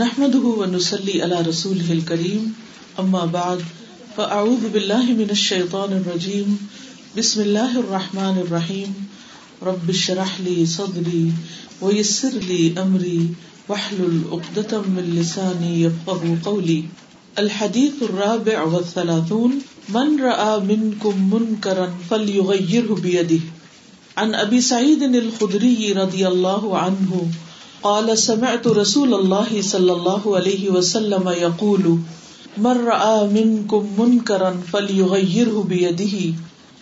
نحمده ونسلي على رسوله الكريم اما بعد فاعوذ بالله من الشيطان الرجيم، بسم الله الرحمن الرحيم، رب اشرح لي صدري ويسر لي امري واحلل عقدة من لساني يفقهوا قولي. الحديث الرابع والثلاثون، من راى منكم منكرا فليغيره بيده. عن ابي سعيد الخدري رضي الله عنه قال، سمعت رسول الله صلى الله عليه وسلم يقول من راى منكم منكرا فليغيره بيده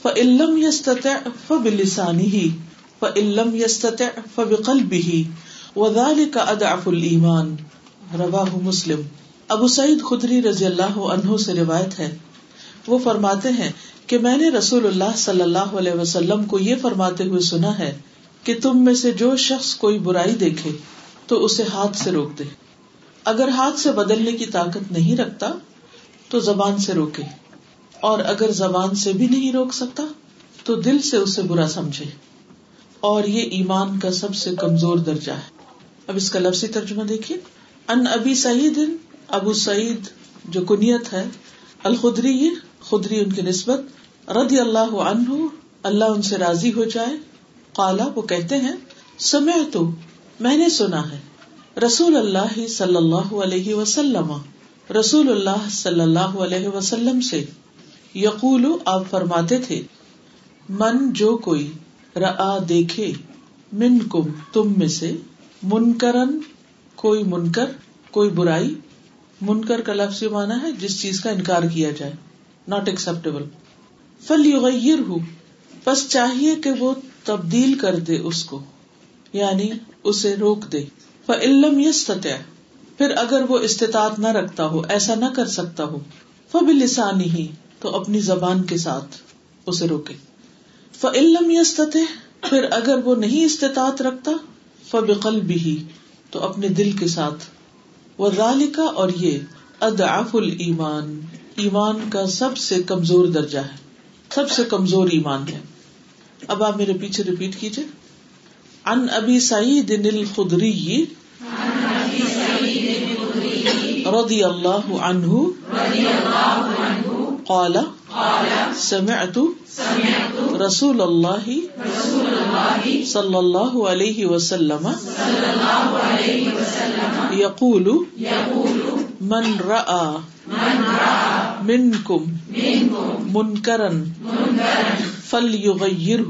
فان لم يستطع فبلسانه فان لم يستطع فبقلبه وذلك اضعف الايمان رواه مسلم۔ ابو سعید خدری رضی اللہ عنہ سے روایت ہے۔ وہ فرماتے ہیں کہ میں نے رسول اللہ صلی اللہ علیہ وسلم کو یہ فرماتے ہوئے سنا ہے کہ تم میں سے جو شخص کوئی برائی دیکھے تو اسے ہاتھ سے روک دے۔ اگر ہاتھ سے بدلنے کی طاقت نہیں رکھتا تو زبان سے روکے۔ اور اگر زبان سے بھی نہیں روک سکتا تو دل سے اسے برا سمجھے۔ اور یہ ایمان کا سب سے کمزور درجہ ہے۔ اب اس کا لفظی ترجمہ دیکھیے۔ ان ابی سعید، ابو سعید جو کنیت ہے، الخدری خدری ان کی نسبت، رضی اللہ عنہ، اللہ ان سے راضی ہو جائے۔ کالا وہ کہتے ہیں سمے تو میں نے سنا ہے۔ رسول اللہ صلی اللہ علیہ وسلم، رسول اللہ صلی اللہ علیہ وسلم سے۔ یقول، آپ فرماتے تھے، من، جو کوئی را دیکھے من کم تم میں سے۔ منکرن، کوئی منکر، کوئی برائی۔ منکر کا لفظ یہ مانا ہے، جس چیز کا انکار کیا جائے۔ ناٹ ایکسپٹیبل فل یغیر ہوں بس چاہیے کہ وہ تبدیل کر دے اس کو یعنی اسے روک دے۔ فعلم یس پھر اگر وہ استطاعت نہ رکھتا ہو، ایسا نہ کر سکتا ہو۔ فب لسانی ہی تو اپنی زبان کے ساتھ اسے روکے۔ فعلم یس پھر اگر وہ نہیں استطاعت رکھتا فب قلب ہی تو اپنے دل کے ساتھ۔ وہ رالکا اور یہ ادعف المان ایمان کا سب سے کمزور درجہ ہے۔ سب سے کمزور ایمان ہے۔ اب آپ میرے پیچھے ریپیٹ کیجیے ان ابی سعید الخدری رضی اللہ عنہ قال سمعت رسول اللہ صلی اللہ علیہ وسلم یقول من رأى منکم منکرن فل یغیر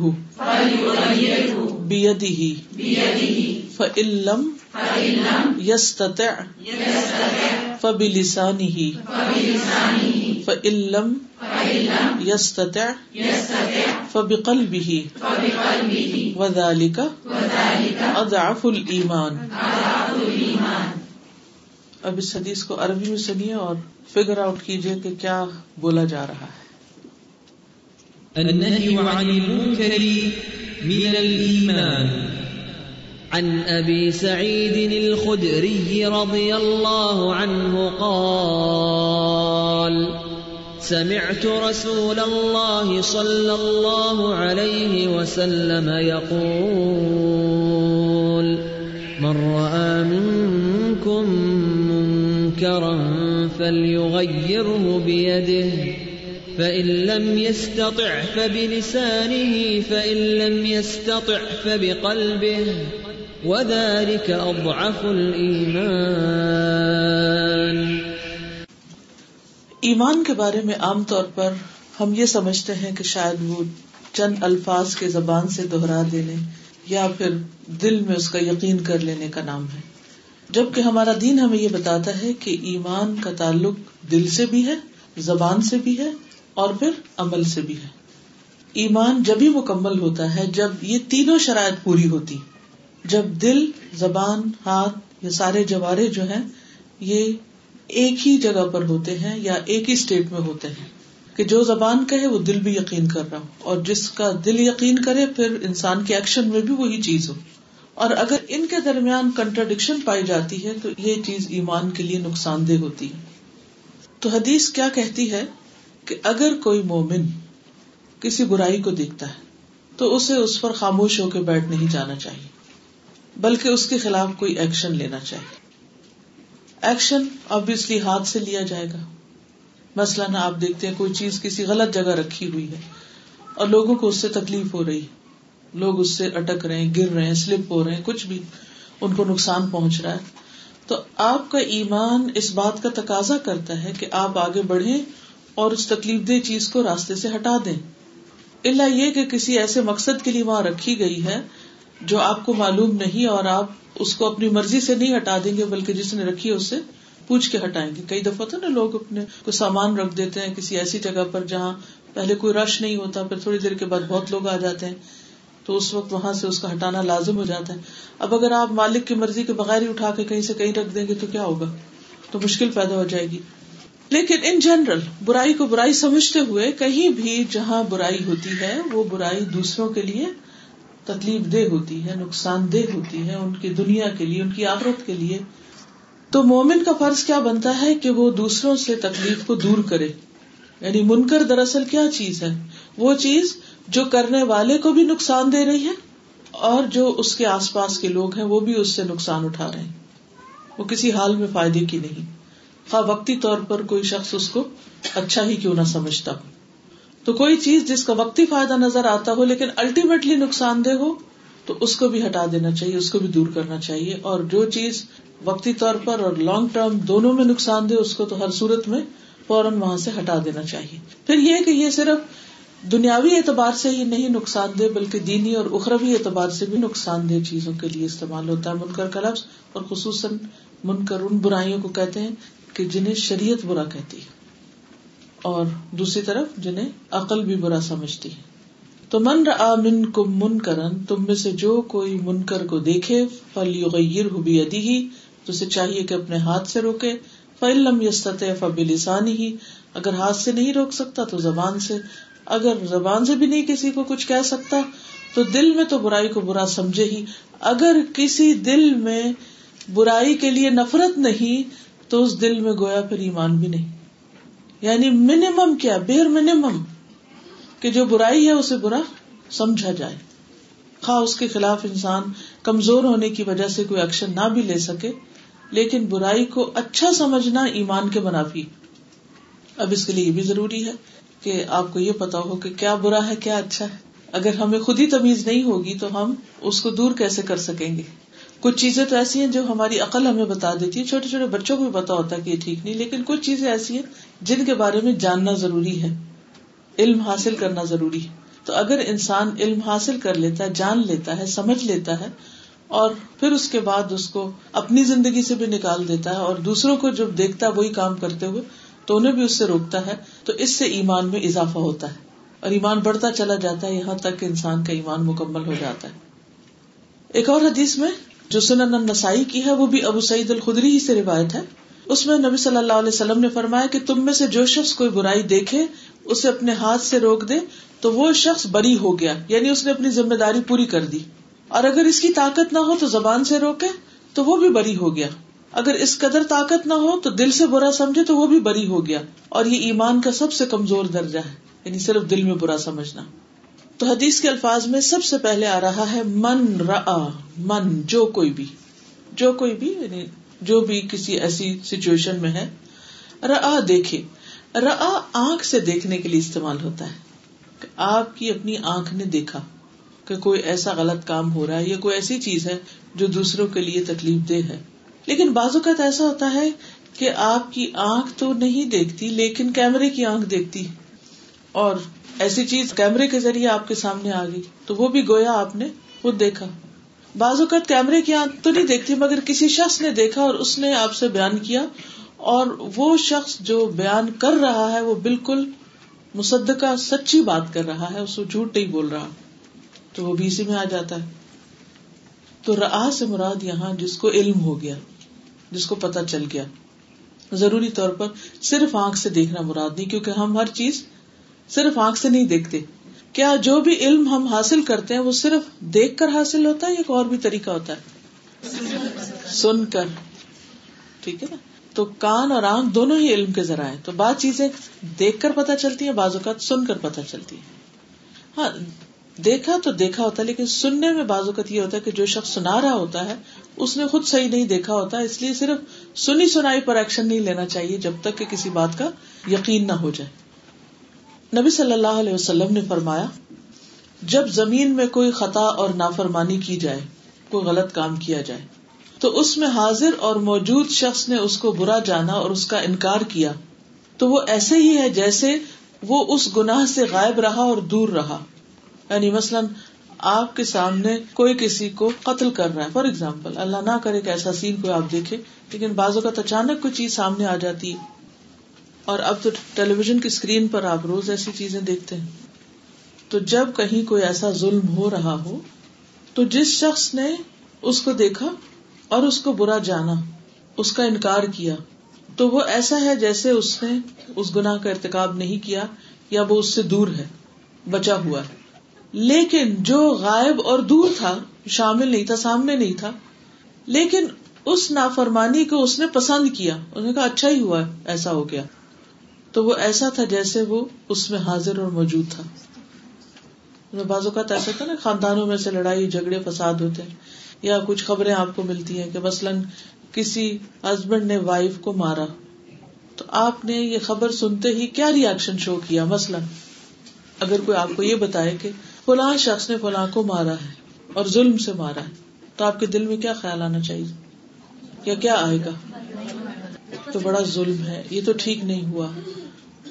بیدہ فعلم یستطع فبلسانه فعلم یستطع فبقلبه وذلك اضعف الایمان اب اس حدیث کو عربی میں سنیے اور فگر آؤٹ کیجیے کہ کیا بولا جا رہا ہے۔ النهي عن المنكر من الإيمان. عن أبي سعيد الخدري رضي الله عنه قال سمعت رسول الله صلى الله عليه وسلم يقول من رأى منكم منكرا فليغيره بيده. فإن لم يستطع فبلسانه فإن لم يستطع فبقلبه وذلك أضعف الإيمان ایمان کے بارے میں عام طور پر ہم یہ سمجھتے ہیں کہ شاید وہ چند الفاظ کے زبان سے دوہرا دینے یا پھر دل میں اس کا یقین کر لینے کا نام ہے۔ جبکہ ہمارا دین ہمیں یہ بتاتا ہے کہ ایمان کا تعلق دل سے بھی ہے، زبان سے بھی ہے اور پھر عمل سے بھی ہے۔ ایمان جبھی مکمل ہوتا ہے، جب یہ تینوں شرائط پوری ہوتی، جب دل، زبان، ہاتھ یا سارے جوارے جو ہیں، یہ ایک ہی جگہ پر ہوتے ہیں یا ایک ہی اسٹیٹ میں ہوتے ہیں کہ جو زبان کہے، وہ دل بھی یقین کر رہا ہو۔ اور جس کا دل یقین کرے، پھر انسان کے ایکشن میں بھی وہی چیز ہو۔ اور اگر ان کے درمیان کنٹرڈکشن پائی جاتی ہے، تو یہ چیز ایمان کے لیے نقصان دہ ہوتی۔ ہے تو حدیث کیا کہتی ہے؟ کہ اگر کوئی مومن کسی برائی کو دیکھتا ہے، تو اسے اس پر خاموش ہو کے بیٹھ نہیں جانا چاہیے، بلکہ اس کے خلاف کوئی ایکشن لینا چاہیے۔ ایکشن آبیسلی ہاتھ سے لیا جائے گا۔ مثلاً آپ دیکھتے ہیں کوئی چیز کسی غلط جگہ رکھی ہوئی ہے اور لوگوں کو اس سے تکلیف ہو رہی ہے۔ لوگ اس سے اٹک رہے ہیں، گر رہے ہیں سلپ ہو رہے ہیں، کچھ بھی ان کو نقصان پہنچ رہا ہے۔ تو آپ کا ایمان اس بات کا تقاضا کرتا ہے کہ آپ آگے بڑھے اور اس تکلیف دہ چیز کو راستے سے ہٹا دیں۔ اللہ یہ کہ کسی ایسے مقصد کے لیے وہاں رکھی گئی ہے جو آپ کو معلوم نہیں اور آپ اس کو اپنی مرضی سے نہیں ہٹا دیں گے، بلکہ جس نے رکھی ہے اس سے پوچھ کے ہٹائیں گے۔ کئی دفعہ تو نا لوگ اپنے کوئی سامان رکھ دیتے ہیں کسی ایسی جگہ پر جہاں پہلے کوئی رش نہیں ہوتا، پھر تھوڑی دیر کے بعد بہت لوگ آ جاتے ہیں، تو اس وقت وہاں سے اس کا ہٹانا لازم ہو جاتا ہے۔ اب اگر آپ مالک کی مرضی کے بغیر ہی اٹھا کے کہیں سے کہیں رکھ دیں گے تو کیا ہوگا؟ تو مشکل پیدا ہو جائے گی۔ لیکن ان جنرل برائی کو برائی سمجھتے ہوئے کہیں بھی جہاں برائی ہوتی ہے، وہ برائی دوسروں کے لیے تکلیف دہ ہوتی ہے، نقصان دہ ہوتی ہے، ان کی دنیا کے لیے، ان کی آفرت کے لیے۔ تو مومن کا فرض کیا بنتا ہے کہ وہ دوسروں سے تکلیف کو دور کرے؟ یعنی منکر دراصل کیا چیز ہے؟ وہ چیز جو کرنے والے کو بھی نقصان دے رہی ہے اور جو اس کے آس پاس کے لوگ ہیں، وہ بھی اس سے نقصان اٹھا رہے ہیں۔ وہ کسی حال میں فائدے کی نہیں۔ خواہ وقتی طور پر کوئی شخص اس کو اچھا ہی کیوں نہ سمجھتا ہو۔ تو کوئی چیز جس کا وقتی فائدہ نظر آتا ہو، لیکن الٹیمیٹلی نقصان دہ ہو، تو اس کو بھی ہٹا دینا چاہیے، اس کو بھی دور کرنا چاہیے۔ اور جو چیز وقتی طور پر اور لانگ ٹرم دونوں میں نقصان دے اس کو تو ہر صورت میں فوراً وہاں سے ہٹا دینا چاہیے۔ پھر یہ کہ یہ صرف دنیاوی اعتبار سے ہی نہیں نقصان دہ، بلکہ دینی اور اخروی اعتبار سے بھی نقصان دہ چیزوں کے لیے استعمال ہوتا ہے۔ منکر کا لفظ، اور خصوصاً منکر ان برائیوں کو کہتے ہیں کہ جنہیں شریعت برا کہتی ہے اور دوسری طرف جنہیں عقل بھی برا سمجھتی ہے۔ تو من من کم من کرن تم میں سے جو کوئی منکر کو دیکھے فل یغیر ہوبی ادی ہی تو اسے چاہیے کہ اپنے ہاتھ سے روکے۔ فعلم یستط فبلسانی ہی اگر ہاتھ سے نہیں روک سکتا تو زبان سے۔ اگر زبان سے بھی نہیں کسی کو کچھ کہہ سکتا، تو دل میں تو برائی کو برا سمجھے ہی۔ اگر کسی دل میں برائی کے لیے نفرت نہیں تو اس دل میں گویا پھر ایمان بھی نہیں۔ یعنی منیمم کیا؟ بیر منیمم کہ جو برائی ہے اسے برا سمجھا جائے۔ خواہ اس کے خلاف انسان کمزور ہونے کی وجہ سے کوئی ایکشن نہ بھی لے سکے، لیکن برائی کو اچھا سمجھنا ایمان کے منافی۔ اب اس کے لیے یہ بھی ضروری ہے کہ آپ کو یہ پتا ہو کہ کیا برا ہے، کیا اچھا ہے۔ اگر ہمیں خود ہی تمیز نہیں ہوگی تو ہم اس کو دور کیسے کر سکیں گے؟ کچھ چیزیں تو ایسی ہیں جو ہماری عقل ہمیں بتا دیتی ہے، چھوٹے چھوٹے بچوں کو بھی پتا ہوتا ہے کہ یہ ٹھیک نہیں، لیکن کچھ چیزیں ایسی ہیں جن کے بارے میں جاننا ضروری ہے، علم حاصل کرنا ضروری ہے۔ تو اگر انسان علم حاصل کر لیتا ہے، جان لیتا ہے، سمجھ لیتا ہے، اور پھر اس کے بعد اس کو اپنی زندگی سے بھی نکال دیتا ہے، اور دوسروں کو جب دیکھتا ہے، وہی کام کرتے ہوئے، تو انہیں بھی اس سے روکتا ہے، تو اس سے ایمان میں اضافہ ہوتا ہے۔ اور ایمان بڑھتا چلا جاتا ہے، یہاں تک کہ انسان کا ایمان مکمل ہو جاتا ہے۔ ایک اور حدیث میں جو سنن نسائی کی ہے، وہ بھی ابو سعید الخدری ہی سے روایت ہے۔ اس میں نبی صلی اللہ علیہ وسلم نے فرمایا کہ تم میں سے جو شخص کوئی برائی دیکھے، اسے اپنے ہاتھ سے روک دے، تو وہ شخص بری ہو گیا یعنی اس نے اپنی ذمہ داری پوری کر دی۔ اور اگر اس کی طاقت نہ ہو تو زبان سے روکے، تو وہ بھی بری ہو گیا۔ اگر اس قدر طاقت نہ ہو تو دل سے برا سمجھے، تو وہ بھی بری ہو گیا۔ اور یہ ایمان کا سب سے کمزور درجہ ہے یعنی صرف دل میں برا سمجھنا۔ تو حدیث کے الفاظ میں سب سے پہلے آ رہا ہے من را من، جو کوئی بھی، جو کوئی بھی یعنی جو بھی کسی ایسی سچویشن میں ہے را دیکھے۔ را آنکھ سے دیکھنے کے لیے استعمال ہوتا ہے۔ کہ آپ کی اپنی آنکھ نے دیکھا کہ کوئی ایسا غلط کام ہو رہا ہے یا کوئی ایسی چیز ہے جو دوسروں کے لیے تکلیف دہ ہے۔ لیکن بعض اوقات ایسا ہوتا ہے کہ آپ کی آنکھ تو نہیں دیکھتی، لیکن کیمرے کی آنکھ دیکھتی۔ اور ایسی چیز کیمرے کے ذریعے آپ کے سامنے آ گئی تو وہ بھی گویا آپ نے خود دیکھا۔ بعض اوقات کیمرے کی آنکھ تو نہیں دیکھتی مگر کسی شخص نے دیکھا اور اس نے آپ سے بیان کیا اور وہ شخص جو بیان کر رہا ہے وہ بالکل مصدقہ، سچی بات کر رہا ہے، اس کو جھوٹ نہیں بول رہا۔ تو وہ بھی اسی میں آ جاتا ہے۔ تو را سے مراد یہاں جس کو علم ہو گیا، جس کو پتا چل گیا۔ ضروری طور پر صرف آنکھ سے دیکھنا مراد نہیں، کیونکہ ہم ہر چیز صرف آنکھ سے نہیں دیکھتے۔ کیا جو بھی علم ہم حاصل کرتے ہیں وہ صرف دیکھ کر حاصل ہوتا ہے یا اور بھی طریقہ ہوتا ہے؟ سن کر۔ ٹھیک ہے نا؟ تو کان اور آنکھ دونوں ہی علم کے ذرائع تو بعض چیزیں دیکھ کر پتا چلتی ہیں، بعض اوقات سن کر پتا چلتی ہے ہاں دیکھا تو دیکھا ہوتا ہے، لیکن سننے میں بعض اوقات یہ ہوتا ہے کہ جو شخص سنا رہا ہوتا ہے، اس نے خود صحیح نہیں دیکھا ہوتا، اس لیے صرف سنی سنائی پر ایکشن نہیں لینا چاہیے جب تک کہ کسی بات کا یقین نہ ہو جائے۔ نبی صلی اللہ علیہ وسلم نے فرمایا، جب زمین میں کوئی خطا اور نافرمانی کی جائے، کوئی غلط کام کیا جائے، تو اس میں حاضر اور موجود شخص نے اس کو برا جانا اور اس کا انکار کیا، تو وہ ایسے ہی ہے جیسے وہ اس گناہ سے غائب رہا اور دور رہا۔ یعنی مثلاً آپ کے سامنے کوئی کسی کو قتل کر رہا ہے فار ایگزامپل اللہ نہ کرے کہ ایسا سین کوئی آپ دیکھے لیکن بازو کا اچانک کوئی چیز سامنے آ جاتی۔ اور اب تو ٹیلی ویژن کی اسکرین پر آپ روز ایسی چیزیں دیکھتے ہیں۔ تو جب کہیں کوئی ایسا ظلم ہو رہا ہو، تو جس شخص نے اس کو دیکھا اور اس کو برا جانا، اس کا انکار کیا، تو وہ ایسا ہے جیسے اس نے اس گناہ کا ارتکاب نہیں کیا یا وہ اس سے دور ہے، بچا ہوا ہے۔ لیکن جو غائب اور دور تھا، شامل نہیں تھا، سامنے نہیں تھا، لیکن اس نافرمانی کو اس نے پسند کیا انہوں نے کہا اچھا ہی ہوا ایسا ہو گیا۔ تو وہ ایسا تھا جیسے وہ اس میں حاضر اور موجود تھا۔ بعض اوقات ایسا تھا نا، خاندانوں میں سے لڑائی، جھگڑے، فساد ہوتے ہیں۔ یا کچھ خبریں آپ کو ملتی ہیں کہ مثلاً کسی ہسبینڈ نے وائف کو مارا۔ تو آپ نے یہ خبر سنتے ہی کیا ریئیکشن شو کیا؟ مثلاً اگر کوئی آپ کو یہ بتائے کہ فلاں شخص نے فلاں کو مارا ہے اور ظلم سے مارا ہے، تو آپ کے دل میں کیا خیال آنا چاہیے؟ یا کیا آئے گا؟ تو بڑا ظلم ہے۔ یہ تو ٹھیک نہیں ہوا۔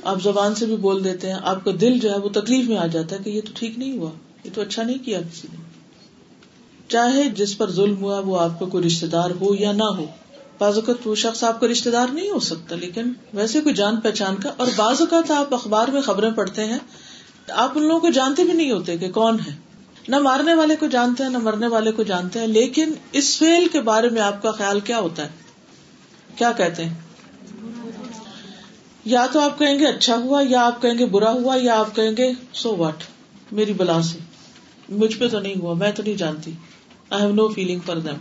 آپ زبان سے بھی بول دیتے ہیں، آپ کا دل جو ہے وہ تکلیف میں آ جاتا ہے کہ یہ تو ٹھیک نہیں ہوا۔ یہ تو اچھا نہیں کیا کسی نے۔ چاہے جس پر ظلم ہوا، وہ آپ کا کوئی رشتے دار ہو یا نہ ہو۔ بعض اوقات وہ شخص آپ کا رشتے دار نہیں ہو سکتا، لیکن ویسے کوئی جان پہچان کا۔ اور بعض اوقات آپ اخبار میں خبریں پڑھتے ہیں، آپ ان لوگوں کو جانتے بھی نہیں ہوتے کہ کون ہے۔ نہ مارنے والے کو جانتے ہیں، نہ مرنے والے کو جانتے ہیں، لیکن اس فیل کے بارے میں آپ کا خیال کیا ہوتا ہے؟ کیا کہتے ہیں؟ یا تو آپ کہیں گے اچھا ہوا، یا آپ کہیں گے برا ہوا، یا آپ کہیں گے سو واٹ میری بلا سے۔ مجھ پہ تو نہیں ہوا، میں تو نہیں جانتی۔ I have no feeling for them